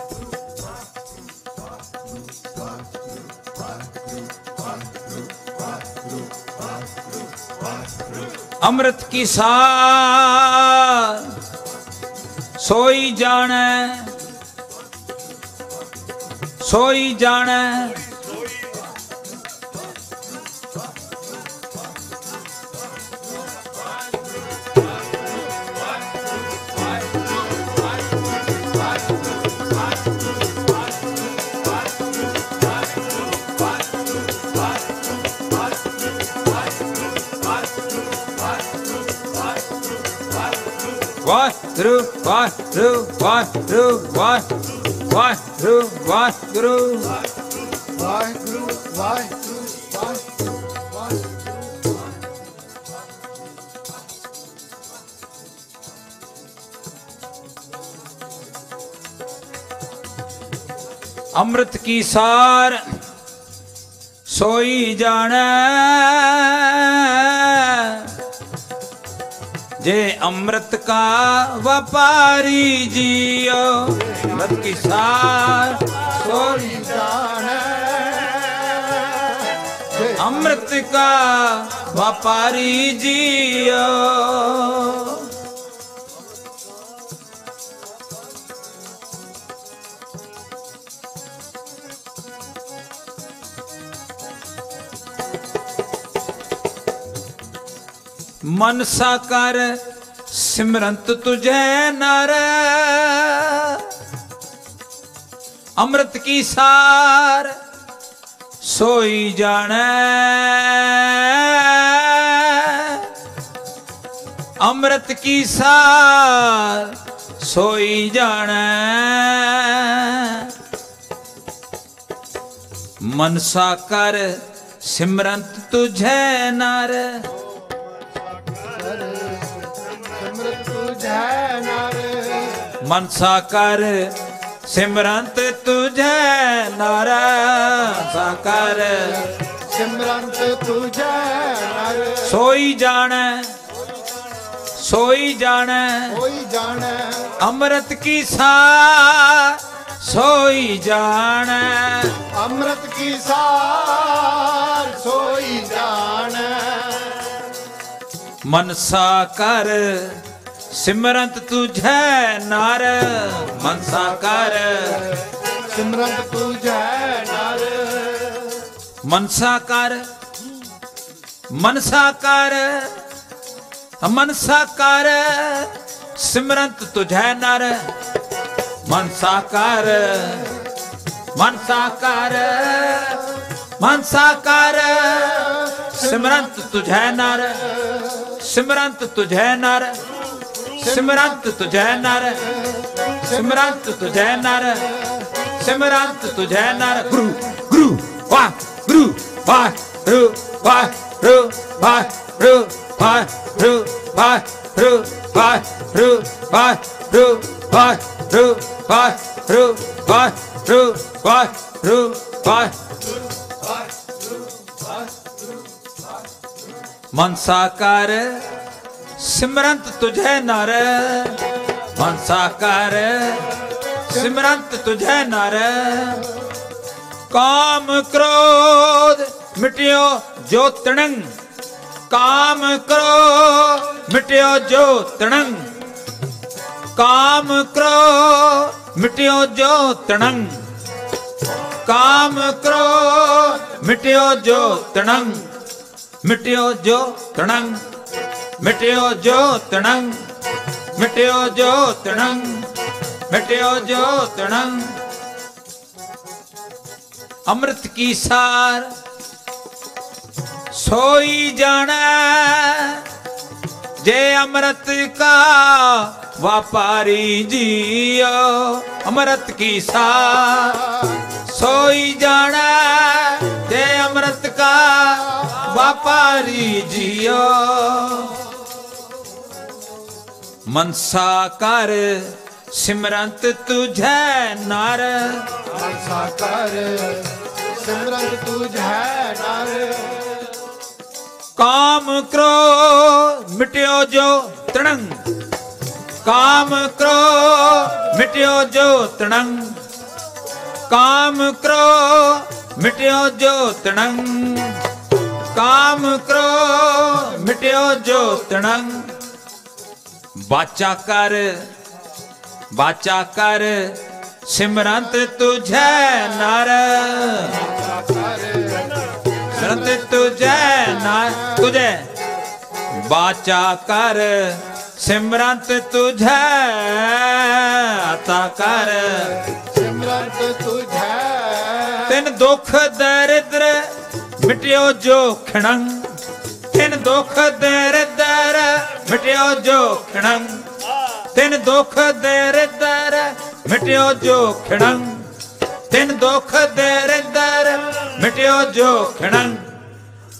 Speaker 2: ਅੰਮ੍ਰਿਤ ਕੀ ਸਾਰ? ਸੋਈ ਜਾਣੈ ਸੋਈ ਜਾਣੈ। ध्रुव वाय ध्रुव वाय ध्रुव वाय
Speaker 1: वाय ध्रुव वाय
Speaker 2: गुरु वाय गुरु वाय अमृत की सार सोई जाना। ਜੇ ਅੰਮ੍ਰਿਤ ਕਾ ਵਪਾਰੀ ਜੀਓ, ਅੰਮ੍ਰਿਤ ਕੀ ਸਾਰ ਸੋਈ
Speaker 1: ਜਾਣੈ। ਜੇ
Speaker 2: ਅੰਮ੍ਰਿਤ ਕਾ ਵਪਾਰੀ ਜੀਓ ਮਨਸਾ ਕਰ, ਸਿਮਰੰਤ ਤੁਝੈ ਨਰ। ਅੰਮ੍ਰਿਤ ਕੀ ਸਾਰ, ਸੋਈ ਜਾਣੈ। ਅੰਮ੍ਰਿਤ ਕੀ ਸਾਰ, ਸੋਈ ਜਾਣੈ। ਮਨਸਾ ਕਰ,
Speaker 1: ਸਿਮਰੰਤ ਤੁਝੈ ਨਰ।
Speaker 2: ਮਨਸਾ ਕਰ ਸਿਮਰੰਤ ਤੁਝੈ ਨਰ। ਸਾਕਰ
Speaker 1: ਸਿਮਰੰਤ ਤੁਝੈ ਨਰ।
Speaker 2: ਸੋਈ ਜਾਣੈ ਸੋਈ ਜਾਣੈ।
Speaker 1: ਕੋਈ ਜਾਣੈ।
Speaker 2: ਅੰਮ੍ਰਿਤ ਕੀ ਸਾਰ ਸੋਈ ਜਾਣੈ।
Speaker 1: ਅੰਮ੍ਰਿਤ ਕੀ ਸਾਰ ਸੋਈ ਜਾਣੈ।
Speaker 2: ਮਨਸਾ ਕਰ ਸਿਮਰੰਤ ਤੁਝੈ ਨਰ ਮਨਸਾ ਕਰ।
Speaker 1: ਸਿਮਰੰਤ ਤੁਝੈ ਨਰ।
Speaker 2: ਮਨਸਾ ਕਰ ਮਨਸਾ ਕਰ ਮਨਸਾ ਕਰ। ਸਿਮਰੰਤ ਤੁਝੈ ਨਰ ਮਨਸਾ ਕਰ। ਮਨਸਾ ਕਰ ਮਨਸਾ ਕਰ। ਸਿਮਰੰਤ ਤੁਝੈ ਨਰ ਸਿਮਰੰਤ ਤੁਝੈ ਨਰ। ਸਿਮਰੰਤ ਤੁਝੈ ਨਰ ਸਿਮਰੰਤ ਤੁਝੈ ਨਰ ਸਿਮਰੰਤ ਤੁਝੈ ਨਰ ਗੁਰੂ ਗੁਰੂ ਵਾ ਗੁਰੂ ਵਾ ਰੂ ਵਾ ਰੂ ਵਾ ਰੂ ਵਾ ਰੂ ਵਾ ਰੂ ਵਾ ਰੂ ਵਾ ਰੂ ਵਾ ਰੂ ਵਾ ਰੂ ਵਾ ਰੂ ਵਾ ਰੂ ਵਾ ਮਨਸਾ ਕਰ ਸਿਮਰੰਤ ਤੁਝੈ ਨਰ, ਮਨਸਾ ਕਰ ਸਿਮਰੰਤ ਤੁਝੈ ਨਰ, ਕਾਮ ਕ੍ਰੋਧ ਮਿਟਿਓ ਜੋ ਤਣੰ ਕਾਮ ਕ੍ਰੋ ਮਿਟਿਓ ਜੋ ਤਣੰ ਕਾਮ ਕ੍ਰੋ ਮਿਟਿਓ ਜੋ ਤਣੰ ਕਾਮ ਕ੍ਰੋ ਮਿਟਿਓ ਜੋ ਤਣੰ ਮਿਟਿਓ ਜੋ ਤਣੰ मिटियो जो तणंग मिटियो जो तणंग मिटियो जो तणंग। अमृत की सार सोई जाने जे अमृत का व्यापारी जियो। अमृत की सार सोई जाने जे अमृत का व्यापारी जियो। ਮਨਸਾ ਕਰ ਸਿਮਰੰਤ ਤੁਝੈ ਨਰ।
Speaker 1: ਮਨਸਾ ਕਰ ਸਿਮਰੰਤ ਤੁਝੈ ਨਰ।
Speaker 2: ਕਾਮ ਕ੍ਰੋ ਮਿਟਿਓ ਜੋ ਤਣੰ ਕਾਮ ਕ੍ਰੋ ਮਿਟਿਓ ਜੋ ਤਣੰ ਕਾਮ ਕ੍ਰੋ ਮਿਟਿਓ ਜੋ ਤਣੰ ਕਾਮ ਕ੍ਰੋ ਮਿਟਿਓ ਜੋ ਤਣੰ ਬਾਚਾ ਕਰ ਬਾਚਾ ਕਰ ਸਿਮਰੰਤ ਤੁਝੈ ਨਰ। ਸਿਮਰੰਤ ਤੁਝੈ ਨਰ ਤੁਝੈ। ਬਾਚਾ ਕਰ ਸਿਮਰੰਤ ਤੁਝੈ ਤਾ ਕਰ।
Speaker 1: ਸਿਮਰੰਤ ਤੁਝੈ।
Speaker 2: ਤਿਨ ਦੁਖ ਦਰਿਦਰ ਮਿਟਿਓ ਜੋ ਖਣੰ। ਤਿਨ ਦੁਖ ਦਰਿਦਰ ਮਿਟਿਓ ਜੋ ਖਣੰ ਤਿਨ ਦੁਖ ਦਰਿਦਰ ਮਿਟਿਓ ਜੋ ਖਣੰ ਤਿਨ ਦੁਖ ਦਰਿਦਰ ਮਿਟਿਓ ਜੋ ਖਣੰ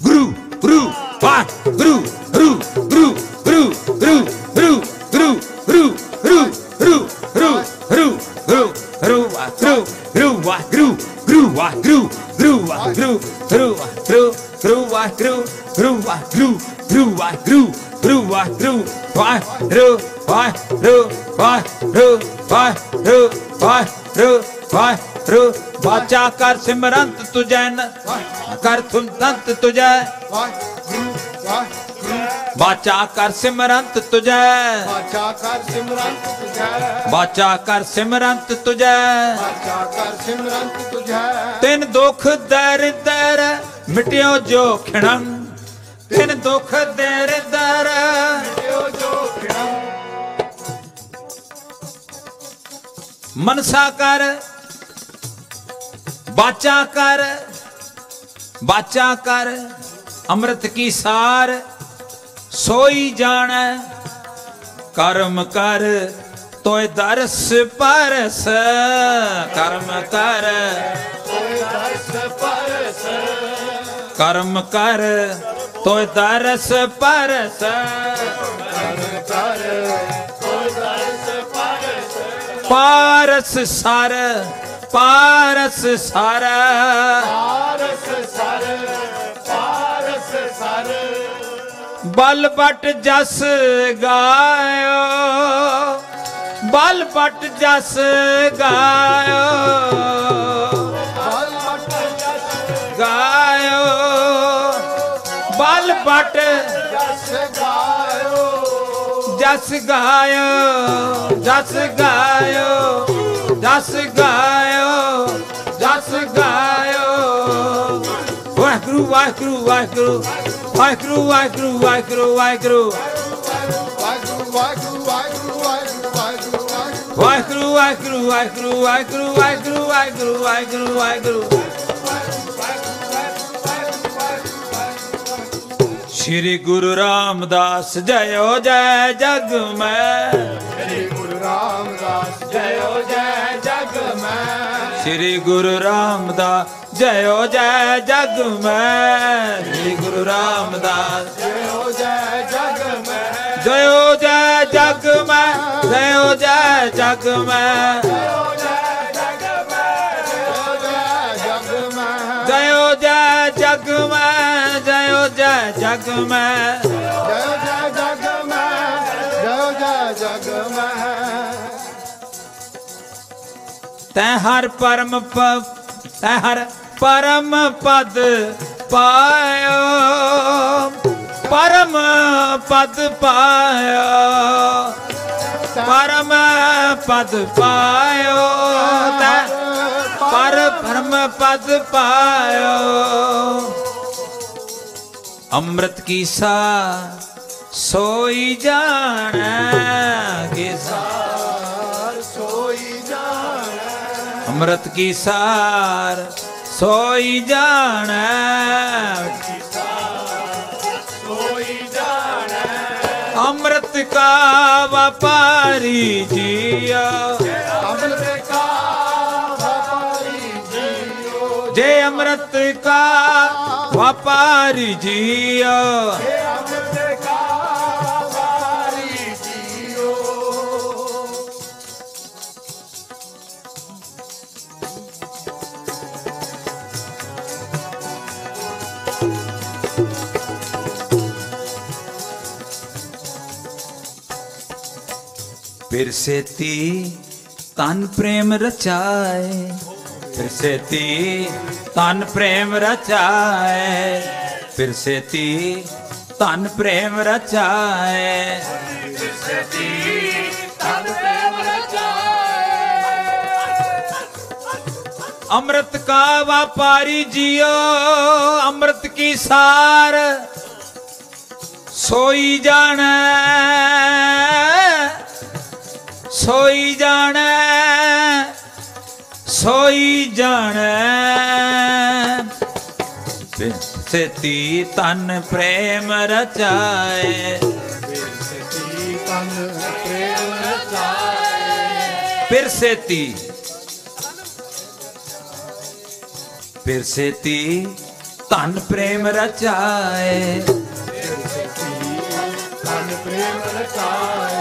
Speaker 2: ਗੁਰੂ ਗੁਰੂ ਵਾ ਗੁਰੂ ਗੁਰੂ ਗੁਰੂ ਗੁਰੂ ਗੁਰੂ ਗੁਰੂ ਗੁਰੂ ਗੁਰੂ ਗੁਰੂ ਗੁਰੂ ਗੁਰੂ ਗੁਰੂ ਗੁਰੂ ਗੁਰੂ ਵਾ ਗੁਰੂ ਗੁਰੂ ਵਾ ਗੁਰੂ ਗੁਰੂ ਵਾ ਗੁਰੂ ਗੁਰੂ ਵਾ ਗੁਰੂ ਗੁਰੂ ਵਾ ਗੁਰੂ ਗੁਰੂ ਵਾ ਗੁਰੂ groove, I groove, groove, I groove, groove, I groove, why, ru, why, ru, why, ru, why, ru, why, ru, why, ru, वाचा कर सिमरंत तुझे न कर तुम तंत
Speaker 1: तुझे वाचा
Speaker 2: कर सिमरंत तुझे वाचा
Speaker 1: कर सिमरंत तुझे वाचा
Speaker 2: कर सिमरंत तुझे वाचा
Speaker 1: कर सिमरंत तुझे तिन
Speaker 2: दुख दर दर मिटियो जो खिणंग ਤਿਨ ਦੁਖ ਦਰਿਦਰ
Speaker 1: ਜੋ ਜੋ ਖਿੜੰ
Speaker 2: ਮਨਸਾ ਕਰ, ਬਾਚਾ ਕਰ ਬਾਚਾ ਕਰ, ਅੰਮ੍ਰਿਤ ਕੀ ਸਾਰ, ਸੋਈ ਜਾਣੈ। ਕਰਮ ਕਰ ਤੋਏ ਦਰਸ ਪਰਸ। ਕਰਮ ਕਰ ਕਰਮ ਕਰ ਤੋਏ ਦਰਸ ਪਰਸ। ਪਾਰਸ ਸਰ ਪਾਰਸ ਸਰ।
Speaker 1: ਪਾਰਸ ਸਰ ਪਾਰਸ ਸਰ
Speaker 2: ਬਲ ਬਟ ਜਸ ਗਾਇਓ, ਬਲ ਬਟ ਜਸ ਗਾਇਓ।
Speaker 1: ਬਲ ਮਟ ਜਸ
Speaker 2: ਗਾਇਓ ਬਲ ਬਟ
Speaker 1: ਜਸ ਗਾਇਓ
Speaker 2: ਜਸ ਗਾਇਓ ਜਸ ਗਾਇਓ ਜਸ ਗਾਇਓ ਜਸ ਗਾਇਓ ਵਾਹਿਗੁਰੂ ਵਾਹਿਗੁਰੂ ਵਾਹਿਗੁਰੂ ਵਾਹਿਗੁਰੂ ਵਾਹਿਗੁਰੂ ਵਾਹਿਗੁਰੂ ਵਾਹਿਗੁਰੂ
Speaker 1: ਵਾਹਿਗੁਰੂ ਵਾਹਿਗੁਰੂ ਵਾਹਿਗੁਰੂ ਵਾਹਿਗੁਰੂ ਵਾਹਿਗੁਰੂ
Speaker 2: ਵਾਹਿਗੁਰੂ
Speaker 1: ਵਾਹਿਗੁਰੂ
Speaker 2: ਵਾਹਿਗੁਰੂ ਵਾਹਿਗੁਰੂ ਸ਼੍ਰੀ ਗੁਰੂ ਰਾਮਦਾਸ ਜਯੋ ਜੈ ਜਗ ਮੈਂ।
Speaker 1: ਸ੍ਰੀ ਗੁਰੂ ਰਾਮਦਾਸ ਜਯੋ ਜੈ ਜਗ ਮੈਂ।
Speaker 2: ਸ਼੍ਰੀ ਗੁਰੂ ਰਾਮਦਾਸ ਜਯੋ ਜੈ ਜਗ ਮੈਂ। ਸ਼੍ਰੀ ਗੁਰੂ ਰਾਮਦਾਸ
Speaker 1: ਜਯੋ ਜੈ ਜਗ ਮੈਂ।
Speaker 2: ਜਯੋ ਜੈ ਜਗ ਮੈਂ ਜਯੋ ਜੈ ਜਗ ਮੈਂ।
Speaker 1: ਜਯੋ ਜੈ ਜਗ ਮੈਂ ਜਯੋ ਜੈ ਜਗ ਮੈਂ।
Speaker 2: ਜੈ ਜਗ ਮੈਂ। ਜੈ ਜਗ ਮੈਂ
Speaker 1: ਜਯੋ ਜੈ ਜਗ ਮੈਂ। ਜਯੋ ਜੈ ਜਗ ਮੈਂ।
Speaker 2: ਤੈ ਹਰ ਪਰਮ ਪ ਤੈ ਹਰ ਪਰਮ ਪਦ ਪਾਇਓ। ਪਰਮ ਪਦ ਪਾਇਓ। ਪਰਮ ਪਦ ਪਾਇਓ। ਤੈ ਪਰ ਪਰਮ ਪਦ ਪਾਇਓ। ਅੰਮ੍ਰਿਤ ਕੀ ਸਾ ਸੋਈ ਜਾਣੈ ਕਿ ਸਾ?
Speaker 1: ਸਾਰ ਸੋਈ ਜਾਣੈ।
Speaker 2: ਅੰਮ੍ਰਿਤ ਕੀ ਸਾਰ ਸੋਈ ਜਾਣੈ
Speaker 1: ਸੋਈ ਜਾਣੈ।
Speaker 2: ਅੰਮ੍ਰਿਤ ਕਾ ਵਪਾਰੀ ਜੀਆ
Speaker 1: ਅੰਮ੍ਰਿਤ ਕਾ ਵਪਾਰੀ ਜੀਓ।
Speaker 2: ਜੇ ਅੰਮ੍ਰਿਤ ਕਾ ਵਪਾਰੀ ਜੀਆ
Speaker 1: ਇਹ ਅੰਮ੍ਰਿਤ ਕਾ ਵਪਾਰੀ ਜੀਓ।
Speaker 2: ਫਿਰ ਸੇਤੀ ਤਨ ਪ੍ਰੇਮ ਰਚਾਏ। ਫਿਰ ਸੇਤੀ ਤਨ ਪ੍ਰੇਮ ਰਚਾਏ, ਫਿਰ ਸੇਤੀ ਤਨ ਪ੍ਰੇਮ ਰਚਾਏ। ਅੰਮ੍ਰਿਤ ਕਾ ਵਪਾਰੀ ਜੀਓ, ਅੰਮ੍ਰਿਤ ਕੀ ਸਾਰ ਸੋਈ ਜਾਣੈ। ਸੋਈ ਜਾਣੈ। सोई जाने सेती तन प्रेम
Speaker 1: रचाए फिर सेती
Speaker 2: फिर सेती तन प्रेम रचाए तन
Speaker 1: प्रेम रचाए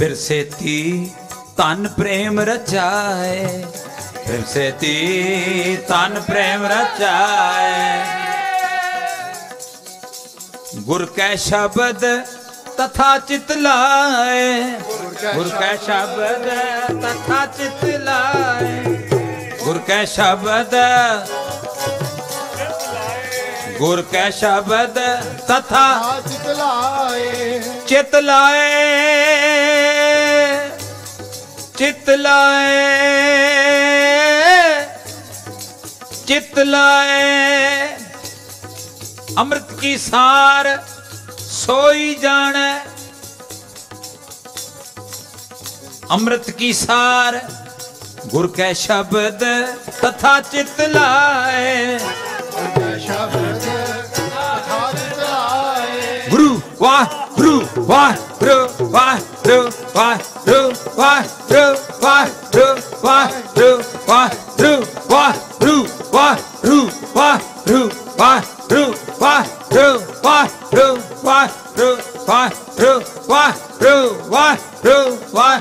Speaker 2: ਫਿਰ ਸੇਤੀ ਤਨ ਪ੍ਰੇਮ ਰਚਾਏ, ਫਿਰ ਸੇਤੀ ਤਨ ਪ੍ਰੇਮ ਰਚਾਏ। ਗੁਰ ਕੈ ਸ਼ਬਦ ਤਥਾ ਚਿਤ ਲਾਏ, ਗੁਰ ਕੈ ਸ਼ਬਦ ਤਥਾ ਚਿਤ ਲਾਏ, ਗੁਰ ਕੈ ਸ਼ਬਦ ਗੁਰ ਕੈ ਸ਼ਬਦ ਤਥਾ
Speaker 1: ਆਜ ਚਲਾਏ
Speaker 2: ਚਿਤ ਲਾਏ ਚਿਤ ਲਾਏ ਚਿਤ ਲਾਏ। ਅੰਮ੍ਰਿਤ ਕੀ ਸਾਰ ਸੋਈ ਜਾਣੈ। ਅੰਮ੍ਰਿਤ ਕੀ ਸਾਰ ਗੁਰ ਕੈ ਸ਼ਬਦ ਤਥਾ ਚਿਤ ਲਾਏ।
Speaker 1: ਸ਼ਬਦ ਆਜ ਚਲਾਏ
Speaker 2: ਗੁਰੂ ਵਾਹ ਗੁਰੂ ਵਾਹ ਗੁਰੂ ਵਾਹ ਗੁਰੂ ਵਾਹ ਗੁਰੂ ਵਾਹ ਗੁਰੂ ਵਾਹ ਗੁਰੂ ਵਾਹ ਗੁਰੂ ਵਾਹ ਗੁਰੂ ਵਾਹ ਗੁਰੂ ਵਾਹ ਗੁਰੂ ਵਾਹ ਗੁਰੂ ਵਾਹ ਗੁਰੂ ਵਾਹ ਗੁਰੂ ਵਾਹ ਗੁਰੂ ਵਾਹ ਗੁਰੂ ਵਾਹ ਗੁਰੂ ਵਾਹ ਗੁਰੂ ਵਾਹ ਗੁਰੂ ਵਾਹ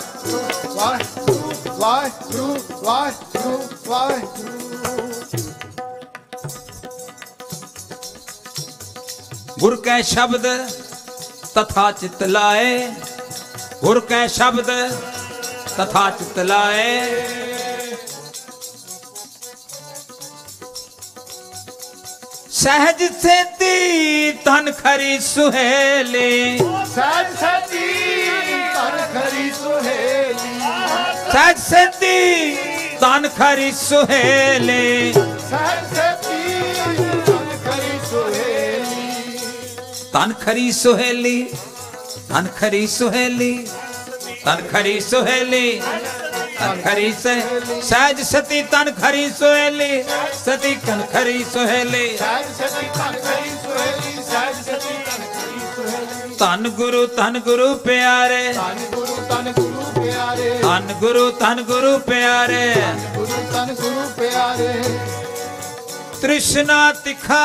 Speaker 1: ਵਾਹਿਗੁਰੂ ਵਾਹਿਗੁਰੂ ਵਾਹਿਗੁਰੂ ਵਾਹਿਗੁਰੂ
Speaker 2: ਗੁਰ ਕੈ ਸ਼ਬਦ ਤਥਾ ਚਿਤ ਲਾਏ। ਗੁਰ ਕੈ ਸ਼ਬਦ ਤਥਾ ਚਿਤ ਲਾਏ। ਸਹਿਜ ਸੇਤੀ ਤਨ ਖਰੀ ਸੁਹੇਲੀ।
Speaker 1: ਸਹਿਜ ਸਤੀ ਕਰ ਖਰੀ ਸੁਹੇਲੀ।
Speaker 2: ਸਹਿਜ ਸੇਤੀ ਤਨ ਖਰੀ ਸੁਹੇਲੀ।
Speaker 1: ਸਹਿਜ ਸਤੀ ਕਰ ਖਰੀ ਸੁਹੇਲੀ।
Speaker 2: ਤਨ ਖਰੀ ਸੁਹੇਲੀ, ਤਨ ਖਰੀ ਸੁਹੇਲੀ, ਤਨ ਖਰੀ ਸੁਹੇਲੀ, ਤਨ ਖਰੀ ਸੇ ਸਹਿਜ ਸਤੀ ਤਨ ਖਰੀ ਸੁਹੇਲੀ, ਸਤੀ ਕਨ ਖਰੀ ਸੁਹੇਲੀ।
Speaker 1: ਸਹਿਜ ਸਤੀ ਕਰ ਖਰੀ ਸੁਹੇਲੀ ਸਹਿਜ ਸਤੀ ਕਰ ਖਰੀ ਸੁਹੇਲੀ
Speaker 2: ਧੰਨ ਗੁਰੂ ਧੰਨ ਗੁਰੂ ਪਿਆਰੇ
Speaker 1: ਤਨ ਗੁਰੂ ਤਨ ਗੁਰੂ ਪਿਆਰੇ
Speaker 2: ਧੰਨ ਗੁਰੂ ਧੰਨ ਗੁਰੂ ਪਿਆਰੇ
Speaker 1: ਗੁਰੂ ਤਨ ਗੁਰੂ ਪਿਆਰੇ।
Speaker 2: ਤ੍ਰਿਸ਼ਨਾ ਤਿਖਾ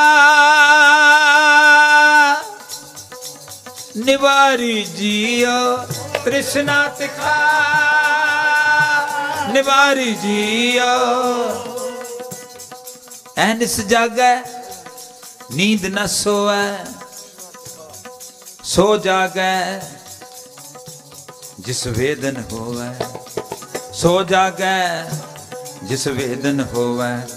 Speaker 2: ਨਿਵਾਰੀ ਜੀਓ ਤ੍ਰਿਸ਼ਨਾ ਤਿਖਾ। ਨਿਵਾਰੀ ਜੀਓ। ਐਨਿਸ ਜਾਗੈ, ਨੀਂਦ ਨ ਸੋਵੈ। ਸੋ ਜਾਗੈ, ਜਿਸ ਵੇਦਨ ਹੋਵੈ। ਸੋ ਜਾਗੈ, ਜਿਸ ਵੇਦਨ ਹੋਵੈ।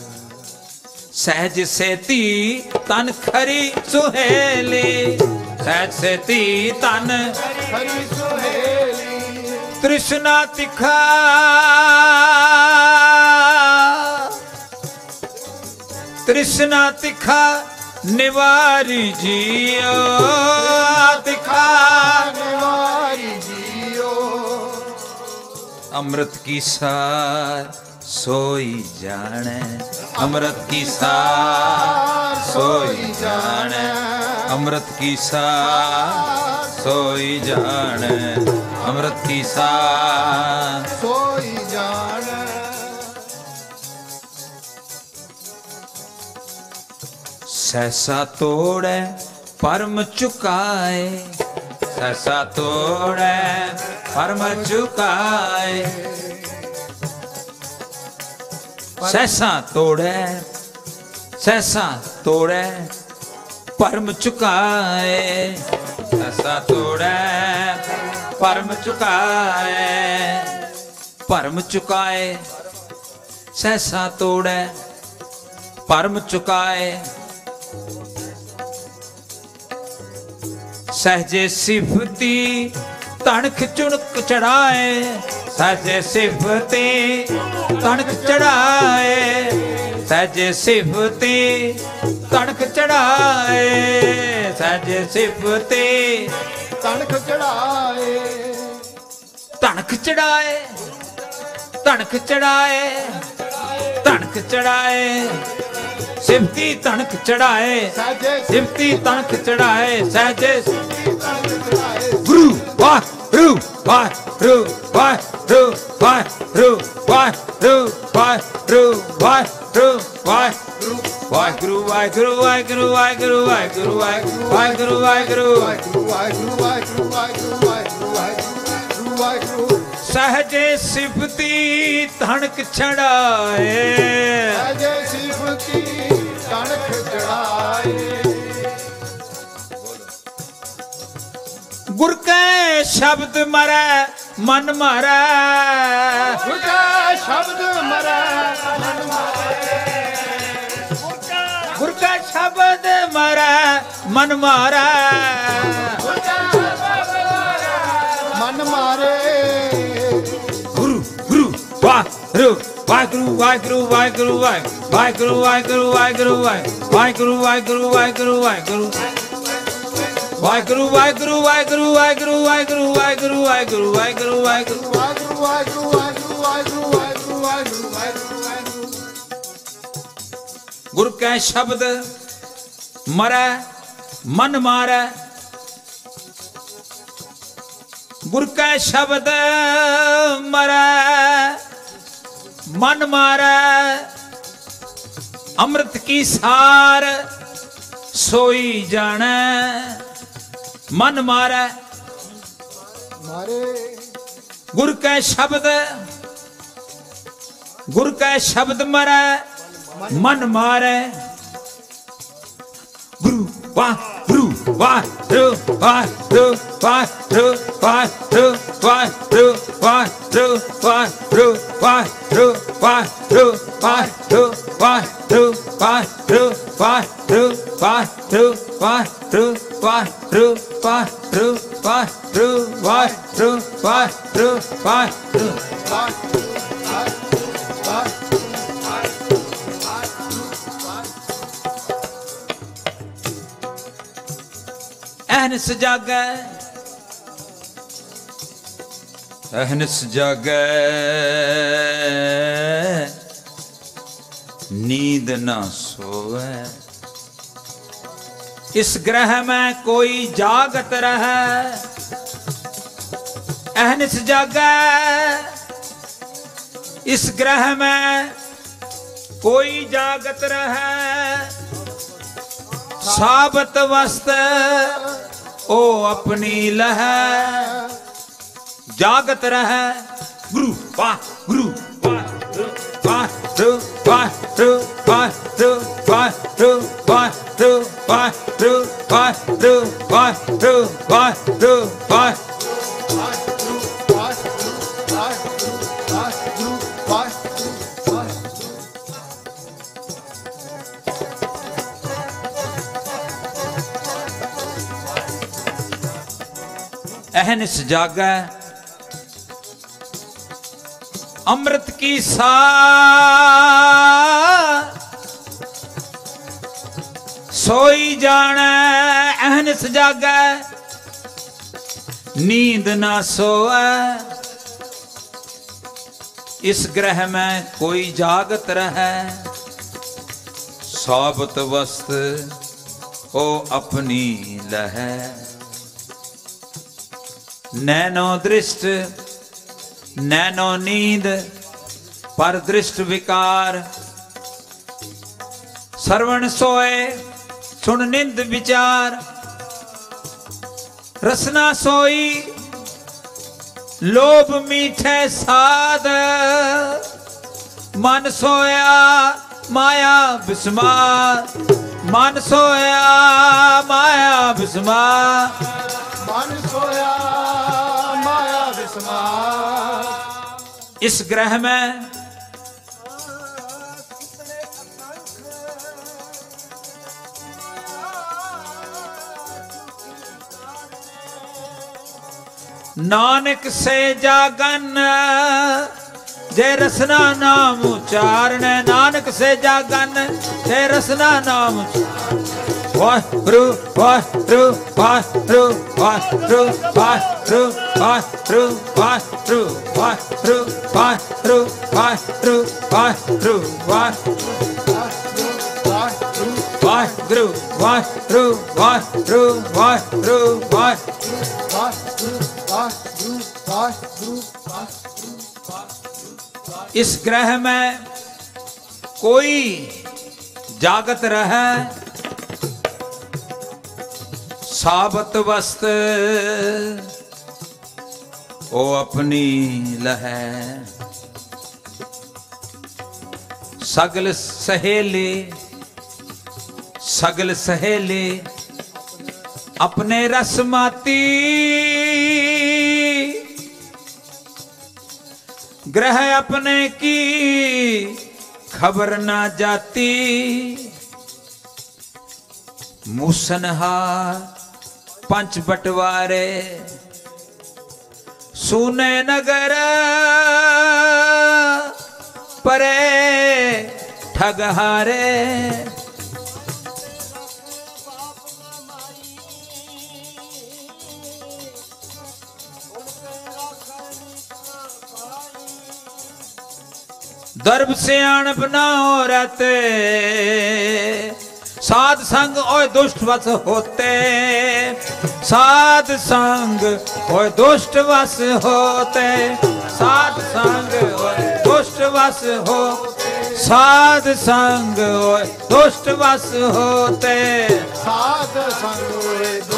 Speaker 2: ਸਹਿਜ ਸੇਤੀ ਤਨ ਖਰੀ ਸੁਹੇਲੀ। ਸਹਿਜ ਸੇਤੀ ਤਨ
Speaker 1: ਖਰੀ ਸੁਹੇਲੀ
Speaker 2: ਤ੍ਰਿਸ਼ਨਾ ਤਿਖਾ। ਤ੍ਰਿਸ਼ਨਾ ਤਿਖਾ ਨਿਵਾਰੀ ਜੀਓ। ਤਿਖਾ।
Speaker 1: ਨਿਵਾਰੀ ਜੀਓ।
Speaker 2: ਅੰਮ੍ਰਿਤ ਕੀ ਸਾਰ। सोई जाने, अमृत की सार सोई जाने, अमृत की सार सोई जाने, अमृत की सार
Speaker 1: सोई जाने।
Speaker 2: सहसा तोड़े, परम चुकाए, सहसा तोड़े, परम चुकाए। ਸੈਸਾ ਤੋੜੈ ਸੈਸਾ ਤੋੜੈ, ਪਰਮ ਚੁਕਾਏ। ਸੈਸਾ ਤੋੜੈ, ਪਰਮ ਚੁਕਾਏ ਪਰਮ ਚੁਕਾਏ। ਸੈਸਾ ਤੋੜੈ, ਪਰਮ ਚੁਕਾਏ। ਸਹਜੇ ਸਿਫਤੀ ਤਣਖ ਚੁਣਕ ਚੜਾਏ ਸਹਜੇ ਸਿਫਤੀ ਤਣਖ ਚੜਾਏ ਸਹਜੇ ਸਿਫਤੀ ਤਣਖ ਚੜਾਏ ਸਹਜੇ ਸਿਫਤੀ
Speaker 1: ਤਣਖ ਚੜਾਏ।
Speaker 2: ਤਣਖ ਚੜਾਏ ਤਣਖ ਚੜਾਏ ਤਣਖ ਚੜਾਏ ਸਿਫਤੀ ਤਣਖ ਚੜਾਏ
Speaker 1: ਸਾਜੇ
Speaker 2: ਸਿਫਤੀ ਤਣਖ ਚੜਾਏ ਸਹਜੇ
Speaker 1: ਤਣਖ ਚੜਾਏ।
Speaker 2: ਗੁਰੂ ਵਾਹ ਰੂ ਵਾਹ ਰੂ ਵਾਹ ਰੂ ਵਾਹ ਰੂ ਵਾਹ ਰੂ ਵਾਹ ਰੂ ਵਾਹ ਰੂ ਵਾਹ ਵਾਹਿਗੁਰੂ ਵਾਹਿਗੁਰੂ ਵਾਹਿਗੁਰੂ ਵਾਹਿਗੁਰੂ ਵਾਹਿਗੁਰੂ ਵਾਹਿਗੁਰੂ ਵਾਹਿਗੁਰੂ ਵਾਹਿਗੁਰੂ
Speaker 1: ਵਾਹਿਗੁਰੂ ਵਾਹਿਗੁਰੂ ਵਾਹਿਗੁਰੂ ਵਾਹਿਗੁਰੂ ਵਾਹਿਗੁਰੂ ਵਾਹਿਗੁਰੂ ਵਾਹਿਗੁਰੂ
Speaker 2: ਸਹਜੇ ਸਿਫਤੀ ਤਣਕ ਛੜਾਏ।
Speaker 1: ਸਾਜੇ ਸਿਫਤੀ ਤਣਖ ਚੜਾਏ
Speaker 2: ਗੁਰ ਕੈ ਸ਼ਬਦ ਮਰੈ ਮਨ ਮਾਰੈ
Speaker 1: ਗੁਰ ਕਾ ਸ਼ਬਦ ਮਰੈ
Speaker 2: ਗੁਰ ਕੈ ਸ਼ਬਦ ਮਰੈ ਮਨ ਮਾਰੈ
Speaker 1: ਮਨ ਮਾਰੇ
Speaker 2: ਗੁਰੂ ਗੁਰੂ ਵਾਹਿਗੁਰੂ ਵਾਹਿਗੁਰੂ ਵਾਹਿਗੁਰੂ ਵਾਹਿਗੁਰੂ ਵਾਹਿਗੁਰੂ ਵਾਹਿਗੁਰੂ ਵਾਹਿਗੁਰੂ ਵਾਹਿਗੁਰੂ ਵਾਹਿਗੁਰੂ ਵਾਹਿਗੁਰੂ ਵਾਹਿਗੁਰੂ ਵਾਹਿਗੁਰੂ ਵਾਹਿਗੁਰੂ ਵਾਹਿਗੁਰੂ ਵਾਹਿਗੁਰੂ ਵਾਹਿਗੁਰੂ ਵਾਹਿਗੁਰੂ ਵਾਹਿਗੁਰੂ ਵਾਹਿਗੁਰੂ ਵਾਹਿਗੁਰੂ
Speaker 1: ਵਾਹਿਗੁਰੂ। ਵਾਹਿਗੁਰੂ ਵਾਹਿਗੁਰੂ ਵਾਹਿਗੁਰੂ ਵਾਹਿਗੁਰੂ ਵਾਹਿਗੁਰੂ ਵਾਹਿਗੁਰੂ ਵਾਹਿਗੁਰੂ
Speaker 2: ਗੁਰ ਕੈ ਸ਼ਬਦ, ਮਰੈ, ਮਨ ਮਾਰੈ। ਗੁਰ ਕੈ ਸ਼ਬਦ, ਮਰੈ, ਮਨ ਮਾਰੈ। ਅੰਮ੍ਰਿਤ ਕੀ ਸਾਰ, ਸੋਈ ਜਾਣੈ। ਮਨ ਮਾਰੈ
Speaker 1: ਮਾਰੇ
Speaker 2: ਗੁਰ ਕੈ ਸ਼ਬਦ ਗੁਰ ਕੈ ਸ਼ਬਦ ਮਰੈ ਮਨ ਮਾਰੈ ਗੁਰੂ ਵਾਹ ਗੁਰੂ ਵਾਹ ਰੂ ਵਾਹ ਰੂ ਵਾਹ ਰੂ ਵਾਹ ਰੂ ਵਾਹ ਰੂ ਵਾਹ ਰੂ ਵਾਹ ਰੂ ਵਾਹ ਰੂ ਵਾਹ ਰੂ ਵਾਹ ਰੂ ਵਾਹ ਰੂ ਵਾਹ ਰੂ ਵਾਹ ਰੂ ਵਾਹ ਰੂ ਵਾਹ ਰੂ ਵਾਹ ਰੂ ਵਾਹ Rupa, Rupa, Rupa, Rupa, Rupa, Rupa. ਅਹਨਿਸ ਜਾਗੈ ਅਹਨਿਸ ਜਾਗੈ ਨੀਂਦ ਨਾ ਇਸ ਗ੍ਰਹਿ ਮੈਂ ਕੋਈ ਜਾਗਤ ਰਹੈ ਅਹਨਸ ਜਾਗੈ। ਇਸ ਗ੍ਰਹਿ ਮੈਂ ਕੋਈ ਜਾਗਤ ਰਹੈ, ਸਾਬਤ ਵਸਤ ਉਹ ਆਪਣੀ ਲਹੈ। ਜਾਗਤ ਰਹੈ। ਗੁਰੂ, ਵਾਹ। two, one, two, one. ਅਹਨਿਸ ਜਾਗਾ ਅੰਮ੍ਰਿਤ ਕੀ ਸਾ ਸੋਈ ਜਾਣੈ ਅਹਨਿਸ ਜਾਗੈ ਨੀਂਦ ਨਾ ਸੋਐ ਇਸ ਗ੍ਰਹਿ ਮੈਂ ਕੋਈ ਜਾਗਤ ਰਹੈ, ਸਾਬਤ ਵਸਤ ਉਹ ਆਪਣੀ ਲਹੈ। ਨੈਨੋ ਦ੍ਰਿਸ਼ਟ ਨੈਨੋ ਨੀਂਦ, ਪਰ ਦ੍ਰਿਸ਼ਟ ਵਿਕਾਰ। ਸਰਵਣ ਸੋਏ, ਸੁਣ ਨਿੰਦ ਵਿਚਾਰ। ਰਸਨਾ ਸੋਈ ਲੋਭ ਮੀਠੇ ਸਾਧ। ਮਨ ਸੋਇਆ ਮਾਇਆ ਬਿਸਮਾਰ। ਮਨ ਸੋਇਆ ਮਾਇਆ ਬਿਸਮਾਰ।
Speaker 1: ਮਨ ਸੋਇਆ ਮਾਇਆ ਬਿਸਮਾਰ।
Speaker 2: ਇਸ ਗ੍ਰਹਿ ਮੈਂ ਨਾਨਕ ਸੇ ਜਾਗਨ ਜੇ ਰਸਨਾ ਨਾਮ ਉਚਾਰਣ ਨਾਨਕ ਸੇ ਜਾਗਨ ਜੇ ਰਸਨਾ ਨਾਮ ਵਾਹਿਗੁਰੂ ਵਾਹਿਗੁਰੂ ਵਾਹਿਗੁਰੂ ਵਾਹਿਗੁਰੂ ਵਾਹਿਗੁਰੂ ਵਾਹਿਗੁਰੂ ਵਾਹਿਗੁਰੂ ਵਾਹਿਗੁਰੂ ਵਾਹਿਗੁਰੂ ਵਾਹਿਗੁਰੂ ਵਾਹਿਗੁਰੂ ਵਾਹਿਗੁਰੂ ਵਾਹਿਗੁਰੂ ਵਾਹਿਗੁਰੂ ਵਾਹਿਗੁਰੂ ਵਾਹਿਗੁਰੂ ਵਾਹਿਗੁਰੂ इस ग्रह में कोई जागत रह साबत वस्त ओ अपनी लह सगल सहेले सगल सहेले अपने रसमाती ग्रह अपने की खबर ना जाती मूसनहार पंच बटवारे सुने नगर परे ठगहारे ਦਰਬ ਸਿਆਣ ਬਣਾਓ ਰਤੇ, ਸਾਧ ਸੰਗ ਓਏ ਦੁਸ਼ਟ ਵਸ ਹੋਤੇ। ਸਾਧ ਸੰਗ ਓਏ ਦੁਸ਼ਟ ਵਸ ਹੋਤੇ, ਸਾਧ ਸੰਗ ਓਏ ਦੁਸ਼ਟ ਵਸ ਹੋ ਸਾਧ ਸੰਗ ਓਏ ਦੁਸ਼ਟ ਵਸ ਹੋਤੇ।
Speaker 1: ਸਾਧ ਸੰਗੋਏ ਦੁਸ਼ਟ ਵਸ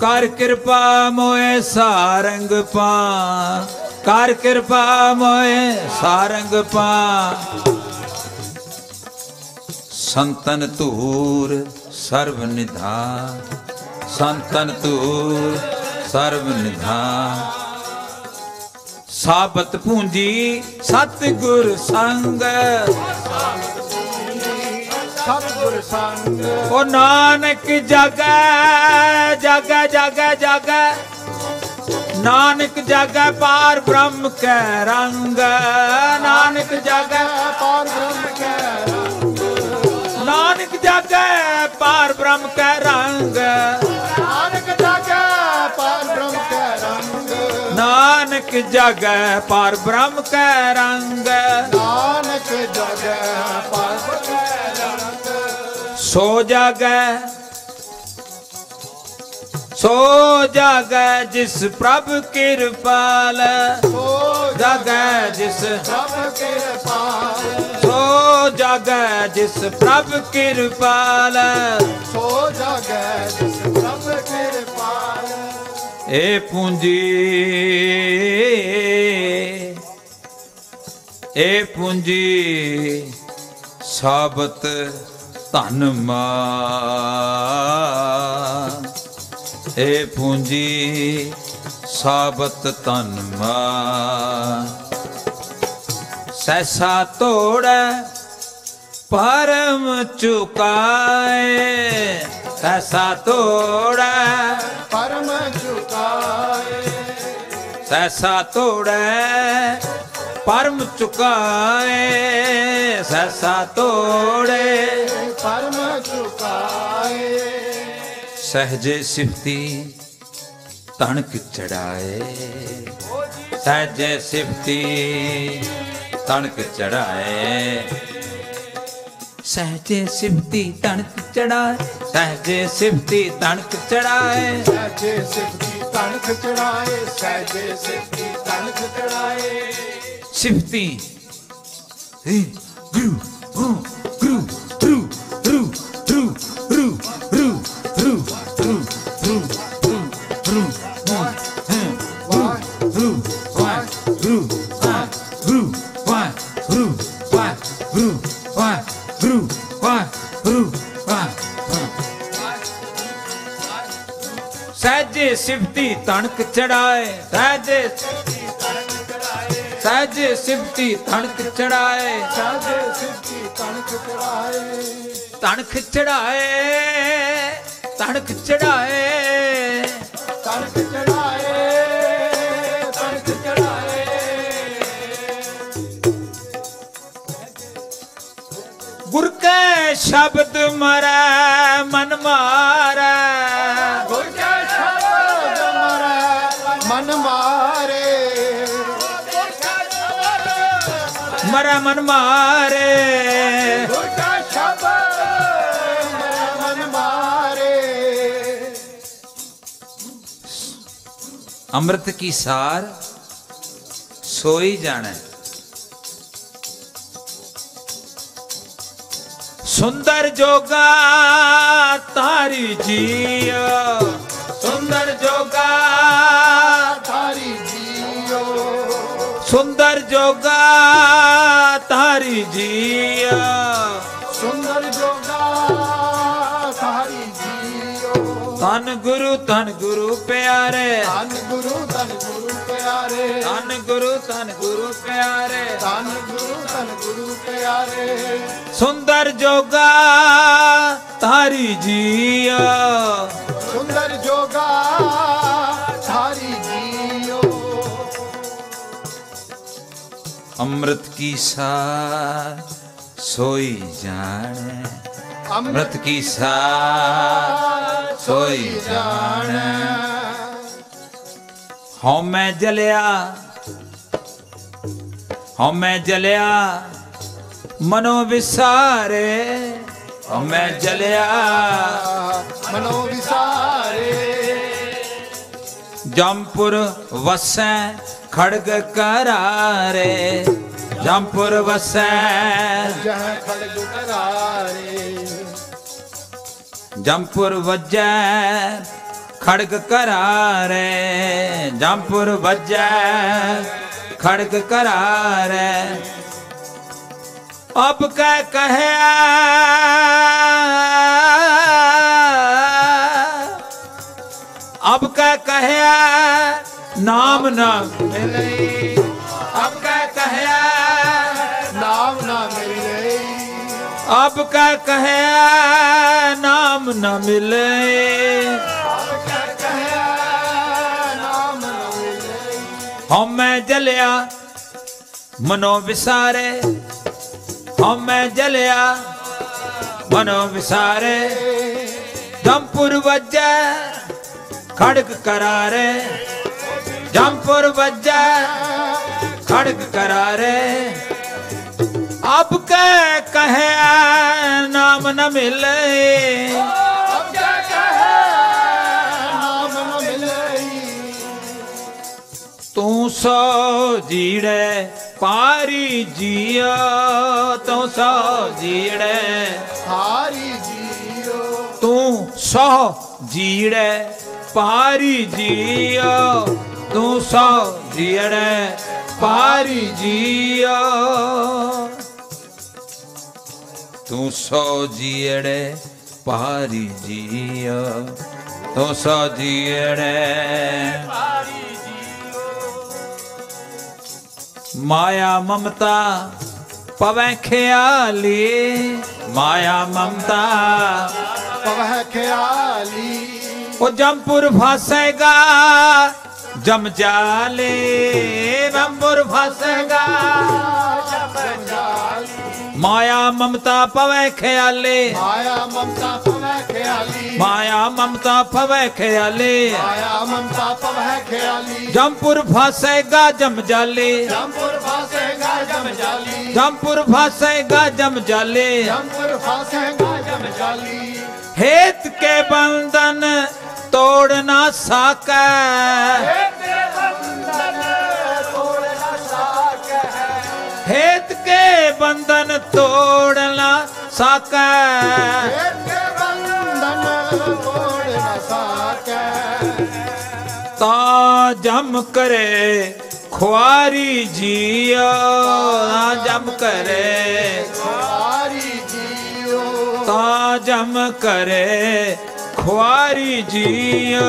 Speaker 2: ਕਰ ਕਿਰਪਾ ਮੋਏ ਸਾਰੰਗ ਪਾ ਕਰ ਕਿਰਪਾ ਮੋਏ ਸਾਰੰਗ ਪਾ ਸੰਤਨ ਧੂਰ ਸਰਬ ਨਿਧਾਨ। ਸੰਤਨ ਧੂਰ ਸਰਬ ਨਿਧਾਨ। ਸਾਬਤ ਪੂੰਜੀ ਸਤ ਗੁਰ ਸੰਗ।
Speaker 1: ਸਤਿਗੁਰ ਸੰਗ।
Speaker 2: ਓ ਨਾਨਕ ਜਾਗੈ ਜਾਗੈ ਜਾਗੈ ਜਾਗੈ। ਨਾਨਕ ਜਾਗੈ ਪਾਰ ਬ੍ਰਹਮ ਕੈ ਰੰਗ। ਨਾਨਕ ਜਾਗੈ
Speaker 1: ਪਾਰ ਬ੍ਰਹਮ ਕੈ ਰੰਗ।
Speaker 2: ਨਾਨਕ ਜਾਗੈ ਪਾਰ ਬ੍ਰਹਮ ਕੈ ਰੰਗ।
Speaker 1: ਨਾਨਕ ਜਾਗੈ ਪਾਰ ਬ੍ਰਹਮ ਕੈ ਰੰਗ।
Speaker 2: ਨਾਨਕ ਜਾਗੈ ਪਾਰ ਬ੍ਰਹਮ ਕੈ ਰੰਗ।
Speaker 1: ਨਾਨਕ ਜਾਗੈ ਪਾਰ ਬ੍ਰਹਮ ਕੈ
Speaker 2: ਸੋ ਜਾਗੈ ਸੋ ਜਾਗੈ ਜਿਸ ਪ੍ਰਭ ਕਿਰਪਾਲ
Speaker 1: ਸੋ
Speaker 2: ਜਾਗੈ ਜਿਸ
Speaker 1: ਸਭ ਕਿਰਪਾਲ
Speaker 2: ਸੋ ਜਾਗੈ ਜਿਸ ਪ੍ਰਭ ਕਿਰਪਾਲ।
Speaker 1: ਸੋ ਜਾਗੈ ਜਿਸ ਪ੍ਰਭ ਕਿਰਪਾਲ।
Speaker 2: ਏ ਪੂੰਜੀ ਏ ਪੂੰਜੀ ਸਾਬਤ ਧਨ ਮਾ। ਏ ਪੂੰਜੀ ਸਾਬਤ ਧਨ ਮਾ। ਸੈਸਾ ਤੋੜੈ ਪਰਮ ਚੁਕਾਏ। ਸੈਸਾ ਤੋੜੈ
Speaker 1: ਪਰਮ ਝੁਕਾਏ
Speaker 2: ਸੈਸਾ ਤੋੜੈ ਪਰਮ ਚੁਕਾਏ ਸੈਸਾ ਤੋੜੇ।
Speaker 1: ਪਰਮ ਝੁਕਾਏ
Speaker 2: ਸਹਜੇ ਸਿਫਤੀ ਤਣਕ ਚੜਾਏ। ਸਹਜੇ ਸਿਫਤੀ ਤਣਕ ਚੜਾਏ। ਸਹਜੇ ਸਿਫਤੀ ਤਣਕ ਚੜਾਏ ਸਹਜੇ ਸਿਫਤੀ ਤਣਕ ਚੜਾਏ।
Speaker 1: ਸਹਿਜੇ ਸਿਫਤੀ ਤਣਖ ਚੜਾਏ ਸਹਿਜੇ ਸਿਫਤੀ ਤਣਖ ਚੜਾਏ।
Speaker 2: ਸਿਫਤੀ ਹੇ ਗੁਰੂ ਹਾਂ ਗੁਰੂ ਥਰੂ ਥਰੂ ਥਰੂ ਰੂ ਰੂ ਰੂ ਥਰੂ ਥਰੂ ਥਰੂ ਥਰੂ ਵਾਹ ਹੈ ਵਾਹ ਰੂ ਵਾਹ ਰੂ ਵਾਹ ਰੂ ਵਾਹ ਰੂ ਵਾਹ ਰੂ ਵਾਹ ਰੂ ਵਾਹ ਰੂ ਵਾਹ ਸਹਜੇ ਸਿਫਤੀ ਤਣਕ ਚੜਾਏ ਸਹਜੇ ਸਹਿਜੇ ਸਿਫਤੀ ਤਣਕ ਚੜਾਏ।
Speaker 1: ਸਹਿਜੇ ਸਿਫਤੀ ਤਣਖ ਚੜਾਏ
Speaker 2: ਤਣਕ ਚੜਾਏ ਤਣਕ ਚੜਾਏ
Speaker 1: ਤਣਖ ਚੜਾਏ ਤਣਖ ਚੜਾਏ।
Speaker 2: ਗੁਰ ਕੈ ਸ਼ਬਦ ਮਰੈ, ਮਨ ਮਾਰੈ। मरा। मन मारे।
Speaker 1: अमृत की सार सोई जाने। सुंदर
Speaker 2: जोगा तारी जिया। सुंदर जोगा तारी ਜੋਗਾ ਤਾਰੀ ਜੀਓ ਸੁੰਦਰ ਜੋਗਾ
Speaker 1: ਤਾਰੀ ਜੀਓ।
Speaker 2: ਧੰਨ ਗੁਰੂ ਧੰਨ ਗੁਰੂ ਪਿਆਰੇ।
Speaker 1: ਧੰਨ ਗੁਰੂ ਧੰਨ ਗੁਰੂ ਪਿਆਰੇ।
Speaker 2: ਧੰਨ ਗੁਰੂ ਧੰਨ ਗੁਰੂ ਪਿਆਰੇ।
Speaker 1: ਧੰਨ ਗੁਰੂ ਧੰਨ ਗੁਰੂ ਪਿਆਰੇ।
Speaker 2: ਸੁੰਦਰ ਜੋਗਾ ਤਾਰੀ ਜੀਓ
Speaker 1: ਸੁੰਦਰ ਜੋਗਾ
Speaker 2: ਅੰਮ੍ਰਿਤ ਕੀ ਸਾਰ ਸੋਈ ਜਾਣੇ ਅੰਮ੍ਰਿਤ ਕੀ ਸਾਰ ਸੋਈ ਜਾਣੇ ਹਉ ਮੈਂ ਜਲਿਆ ਹਉ ਮੈਂ ਜਲਿਆ ਮਨੋ ਵਿਸਾਰੇ ਹਉ ਮੈਂ ਜਲਿਆ
Speaker 1: ਮਨੋ ਵਿਸਾਰੇ
Speaker 2: ਜੰਪੁਰ ਵਸੈ ਖੜਗ ਕਰਾਰੇ, ਜੰਪੁਰ ਵਸੈ।
Speaker 1: ਜਹ ਖੜਗ ਕਰਾਰੇ
Speaker 2: ਜੰਪੁਰ ਵੱਜੈ, ਖੜਗ ਕਰਾਰੇ, ਜੰਪੁਰ ਵੱਜੈ, ਖੜਗ ਕਰਾਰੇ। ਅਬ ਕਹਿ ਕਹਿਆ ਨਾਮ ਨਾ ਮਿਲੇ। ਅਬ ਕਹਿ ਕਹਿਆ
Speaker 1: ਨਾਮ ਨਾ ਮਿਲੇ।
Speaker 2: ਅਬ ਕਹਿ ਕਹਿਆ ਨਾਮ ਨਾ ਮਿਲੇ।
Speaker 1: ਕਹਿਆ ਨਾਮ ਨਾ ਮਿਲੇ।
Speaker 2: ਹਉ ਮੈਂ ਜਲਿਆ ਮਨੋ ਵਿਸਾਰੇ। ਹਉ ਮੈਂ ਜਲਿਆ ਮਨੋ ਵਿਸਾਰੇ। ਜੰਪੁਰ ਵੱਜੈ ਖੜਕ ਕਰਾਰੇ। ਜੰਪੁਰ ਵੱਜੈ ਖੜਕ ਕਰਾਰੇ। ਅਬ ਕਹਿ ਕਹਿਆ ਨਾਮ ਨ ਮਿਲੇ।
Speaker 1: ਅਬ ਕਿਆ ਕਹੇ ਨਾਮ ਨਾ ਮਿਲੇ।
Speaker 2: ਤੂੰ ਸੋ ਜੀੜੇ ਪਾਰੀ ਜੀਓ ਤੂੰ ਸੋ ਜੀੜੇ।
Speaker 1: ਹਾਰੀ ਜੀਓ।
Speaker 2: ਤੂੰ ਸੋ ਜੀੜੇ ਪਾਰੀ ਜੀਓ। ਤੂੰ ਸੋ ਜੀੜੇ ਪਾਰੀ ਜੀਓ ਤੂੰ ਸੋ ਜੀੜੇ ਪਾਰੀ ਜੀਓ ਤੂੰ ਸੋ ਜੀੜੇ ਮਾਇਆ ਮਮਤਾ ਪਵੈ ਖਿਆਲੀ ਮਾਇਆ ਮਮਤਾ
Speaker 1: ਪਵਹ ਖਿਆਲੀ।
Speaker 2: ਉਹ ਜੰਪੁਰ ਫਸੇਗਾ ਜਮ ਜਾਲੇ ਜੰਪੁਰ ਫਸੇਗਾ। ਮਾਇਆ ਮਮਤਾ ਪਵੈ ਖਿਆਲੇ।
Speaker 1: ਮਾਇਆ ਮਮਤਾ ਪਵਹ ਖਿਆਲੀ।
Speaker 2: ਮਾਇਆ ਮਮਤਾ ਪਵੈ ਖਿਆਲੇ।
Speaker 1: ਮਾਇਆ ਮਮਤਾ ਪਵਹ ਖਿਆਲੀ।
Speaker 2: ਜੰਪੁਰ ਫਸੇਗਾ ਜਮ ਜਾਲੇ।
Speaker 1: ਜੰਪੁਰ ਫਾਸੇਗਾ ਜਮ ਜਾਲੀ।
Speaker 2: ਜੰਪੁਰ ਫਸੇਗਾ ਜਮ ਜਾਲੇ।
Speaker 1: ਜੰਪੁਰ ਫਾਸੇਗਾ ਜਮ ਜਾਲੀ।
Speaker 2: ਹੇਤ ਕੇ ਬੰਧਨ ਤੋੜ ਨਾ ਸਕੈ।
Speaker 1: ਨਾ
Speaker 2: ਹੇਤ ਕੇ ਬੰਧਨ ਤੋੜ ਨਾ ਸਕੈ।
Speaker 1: ਨਾ
Speaker 2: ਤਾ ਜਮ ਕਰੇ ਖੁਆਰੀ ਜੀਓ। ਤਾ ਜਮ ਕਰੇ
Speaker 1: ਹਾਰੀ ਜੀਓ।
Speaker 2: ਤਾ ਜਮ ਕਰੇ ਖੁਆਰੀ ਜੀਓ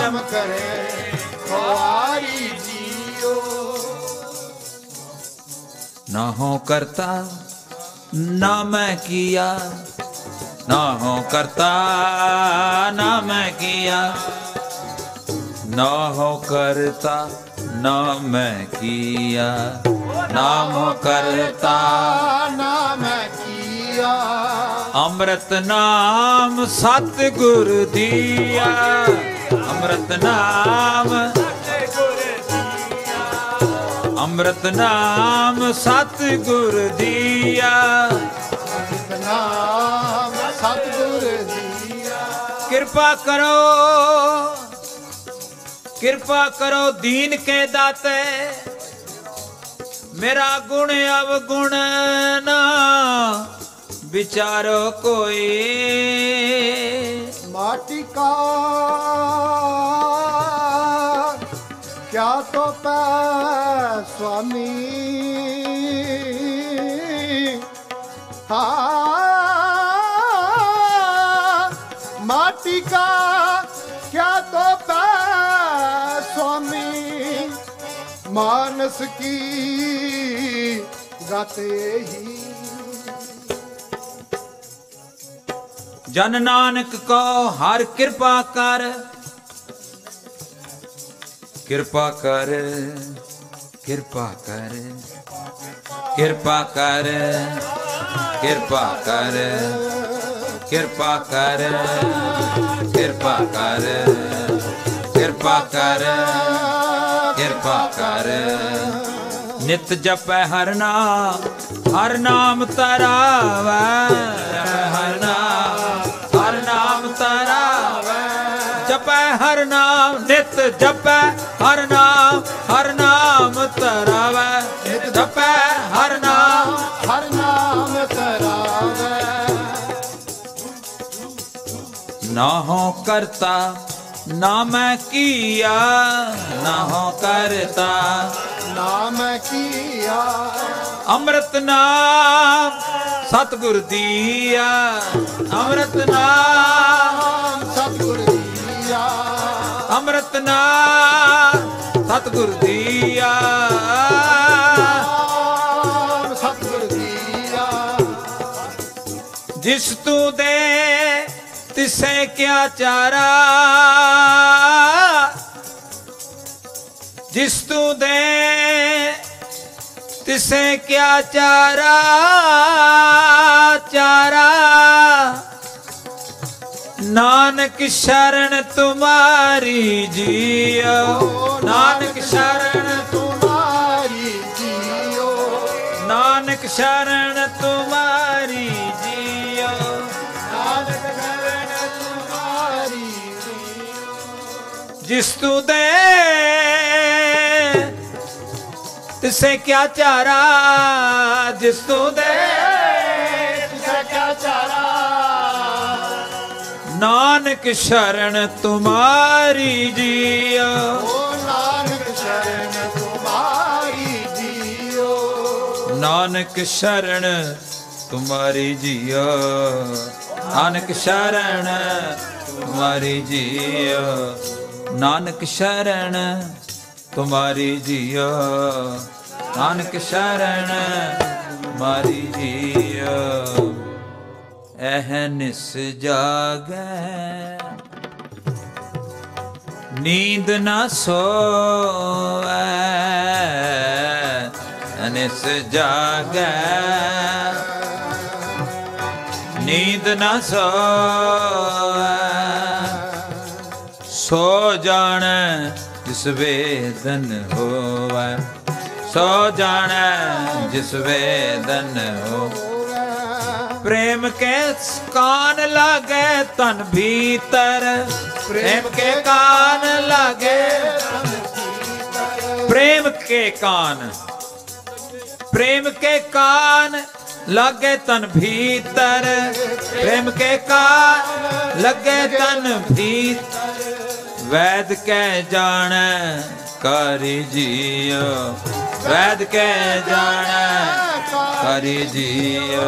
Speaker 2: ਜਮ
Speaker 1: ਕਰੇ। ਹਾਰੀ ਜੀਓ।
Speaker 2: ਨਾ ਹੋ ਕਰਤਾ ਨਾ ਮੈਂ ਕੀਆ। ਨਾ ਹੋ ਕਰਤਾ ਨਾ ਮੈਂ ਕੀਆ। ਨਾ ਹੋ ਕਰਤਾ ਨਾ ਮੈਂ ਕੀਆ। ਨਾ ਹੋ ਕਰਤਾ
Speaker 1: ਨਾਮ ਕੀਆ।
Speaker 2: ਅੰਮ੍ਰਿਤ ਨਾਮ ਸਤਿਗੁਰ ਦੀਆ। ਅੰਮ੍ਰਿਤ ਨਾਮ ਅੰਮ੍ਰਿਤ ਨਾਮ ਸਤਿਗੁਰ ਦੀਆ।
Speaker 1: ਨਾਮ ਸਤਿਗੁਰ ਦੀਆ।
Speaker 2: ਕਿਰਪਾ ਕਰੋ। ਕਿਰਪਾ ਕਰੋ ਦੀਨ ਕੇ ਦਾਤੇ। ਮੇਰਾ ਗੁਣ ਅਵਗੁਣ ਨਾ ਵਿਚਾਰੋ ਕੋਈ।
Speaker 1: ਮਾਟਿਕਾ ਕਿਆ ਤੋ ਪੈ ਸੁਆਮੀ। ਹਾ ਮਾਟਿਕਾ ਕਿਆ ਤੋ ਪੈ ਸੁਆਮੀ। ਮਾਨਸ ਕੀ ਗਾਤੇ ਹੀ
Speaker 2: ਜਨ ਨਾਨਕ ਕੋ ਹਰ ਕਿਰਪਾ ਕਰ। ਕਿਰਪਾ ਕਰ ਕਿਰਪਾ ਕਰ ਕਿਰਪਾ ਕਰ ਕਿਰਪਾ ਕਰ ਕਿਰਪਾ ਕਰ ਕਿਰਪਾ ਕਰ ਕਿਰਪਾ ਕਰ ਕਿਰਪਾ ਕਰ। ਨਿਤ ਜਪੈ ਹਰ ਨਾਮ ਹਰ ਨਾਮ ਤਰਾਵੈ। ਹਰ ਨਾਮ ਹਰ ਨਾਮ, ਨਿਤ ਜਪੈ ਹਰ ਨਾਮ ਹਰ ਨਾਮ ਤਰਾਵੈ ਨਿਤ ਜਪੈ ਹਰ ਨਾਮ
Speaker 1: ਹਰ ਨਾਮ ਤਰਾਵੈ
Speaker 2: ਨਾ ਹੋ ਕਰਤਾ ਨਾ ਮੈਂ ਕੀਆ। ਨਾ ਹੋ ਕਰਤਾ,
Speaker 1: ਨਾਮ ਕੀਆ।
Speaker 2: ਅੰਮ੍ਰਿਤ ਨਾਮ ਸਤਿਗੁਰ ਦੀਆ। ਅੰਮ੍ਰਿਤ ਨਾਮ
Speaker 1: ਸਤਿਗੁਰ ਦੀਆ
Speaker 2: ਅੰਮ੍ਰਿਤ ਨਾਮ ਸਤਿਗੁਰ ਦੀਆ
Speaker 1: ਸਤਿਗੁਰ ਦੀਆ
Speaker 2: ਜਿਸ ਤੂੰ ਦੇ ਤਿਸੇ ਕਿਆ ਚਾਰਾ। ਜਿਸ ਤੂੰ ਦੇ ਤਿਸੇ ਕਿਆ ਚਾਰਾ। ਚਾਰਾ ਨਾਨਕ ਸ਼ਰਨ ਤੁਮਾਰੀ ਜੀਓ। ਨਾਨਕ ਸ਼ਰਨ
Speaker 1: ਤੁਮਾਰੀ ਜੀਓ।
Speaker 2: ਨਾਨਕ ਸ਼ਰਨ ਤੁਮਾਰੀ ਜੀਓ।
Speaker 1: ਨਾਨਕ ਸ਼ਰਨ ਤੁਮਾਰੀ ਜੀਓ।
Speaker 2: ਜਿਸ ਤੂੰ ਦੇ, ਤਿਸੇ ਕਿਆ ਚਾਰਾ। ਜਿਸ ਤੂੰ ਦੇ ਨਾਨਕ ਸ਼ਰਨ ਤੁਮਾਰੀ ਜੀਓ।
Speaker 1: ਓ ਨਾਨਕ ਸ਼ਰਨ ਤੁਮਾਰੀ ਜੀਓ।
Speaker 2: ਨਾਨਕ ਸ਼ਰਨ ਤੁਮਾਰੀ ਜੀਓ। ਨਾਨਕ ਸ਼ਰਨ ਤੁਮਾਰੀ ਜੀਓ। ਨਾਨਕ ਸ਼ਰਨ ਤੁਮਾਰੀ ਜੀਓ। ਨਾਨਕ ਸ਼ਰਨ ਮਾਰੀ ਜੀਓ। ਅਹਨਿਸ ਜਾਗੈ। ਨੀਂਦ ਨਾ ਸੋਵੈ ਅਨਿਸ ਜਾਗੈ। ਨੀਂਦ ਨਾ ਸੋਵੈ ਸੋ ਜਾਣੈ ਜਿਸ ਵੇਦਨ ਹੋਵੈ। ਸੋ ਜਾਣੈ ਜਿਸ ਵੇਦਨ ਹੋਵੈ। प्रेम के कान लागे तन भीतर प्रेम के कान लागे प्रेम के कान प्रेम के कान लागे तन भीतर प्रेम के कान लगे तन भीतर वैद के जाने ਕਰਿ ਜੀਉ ਵੈਦ ਕੇ ਜਾਣੈ ਕਰਿ ਜੀਉ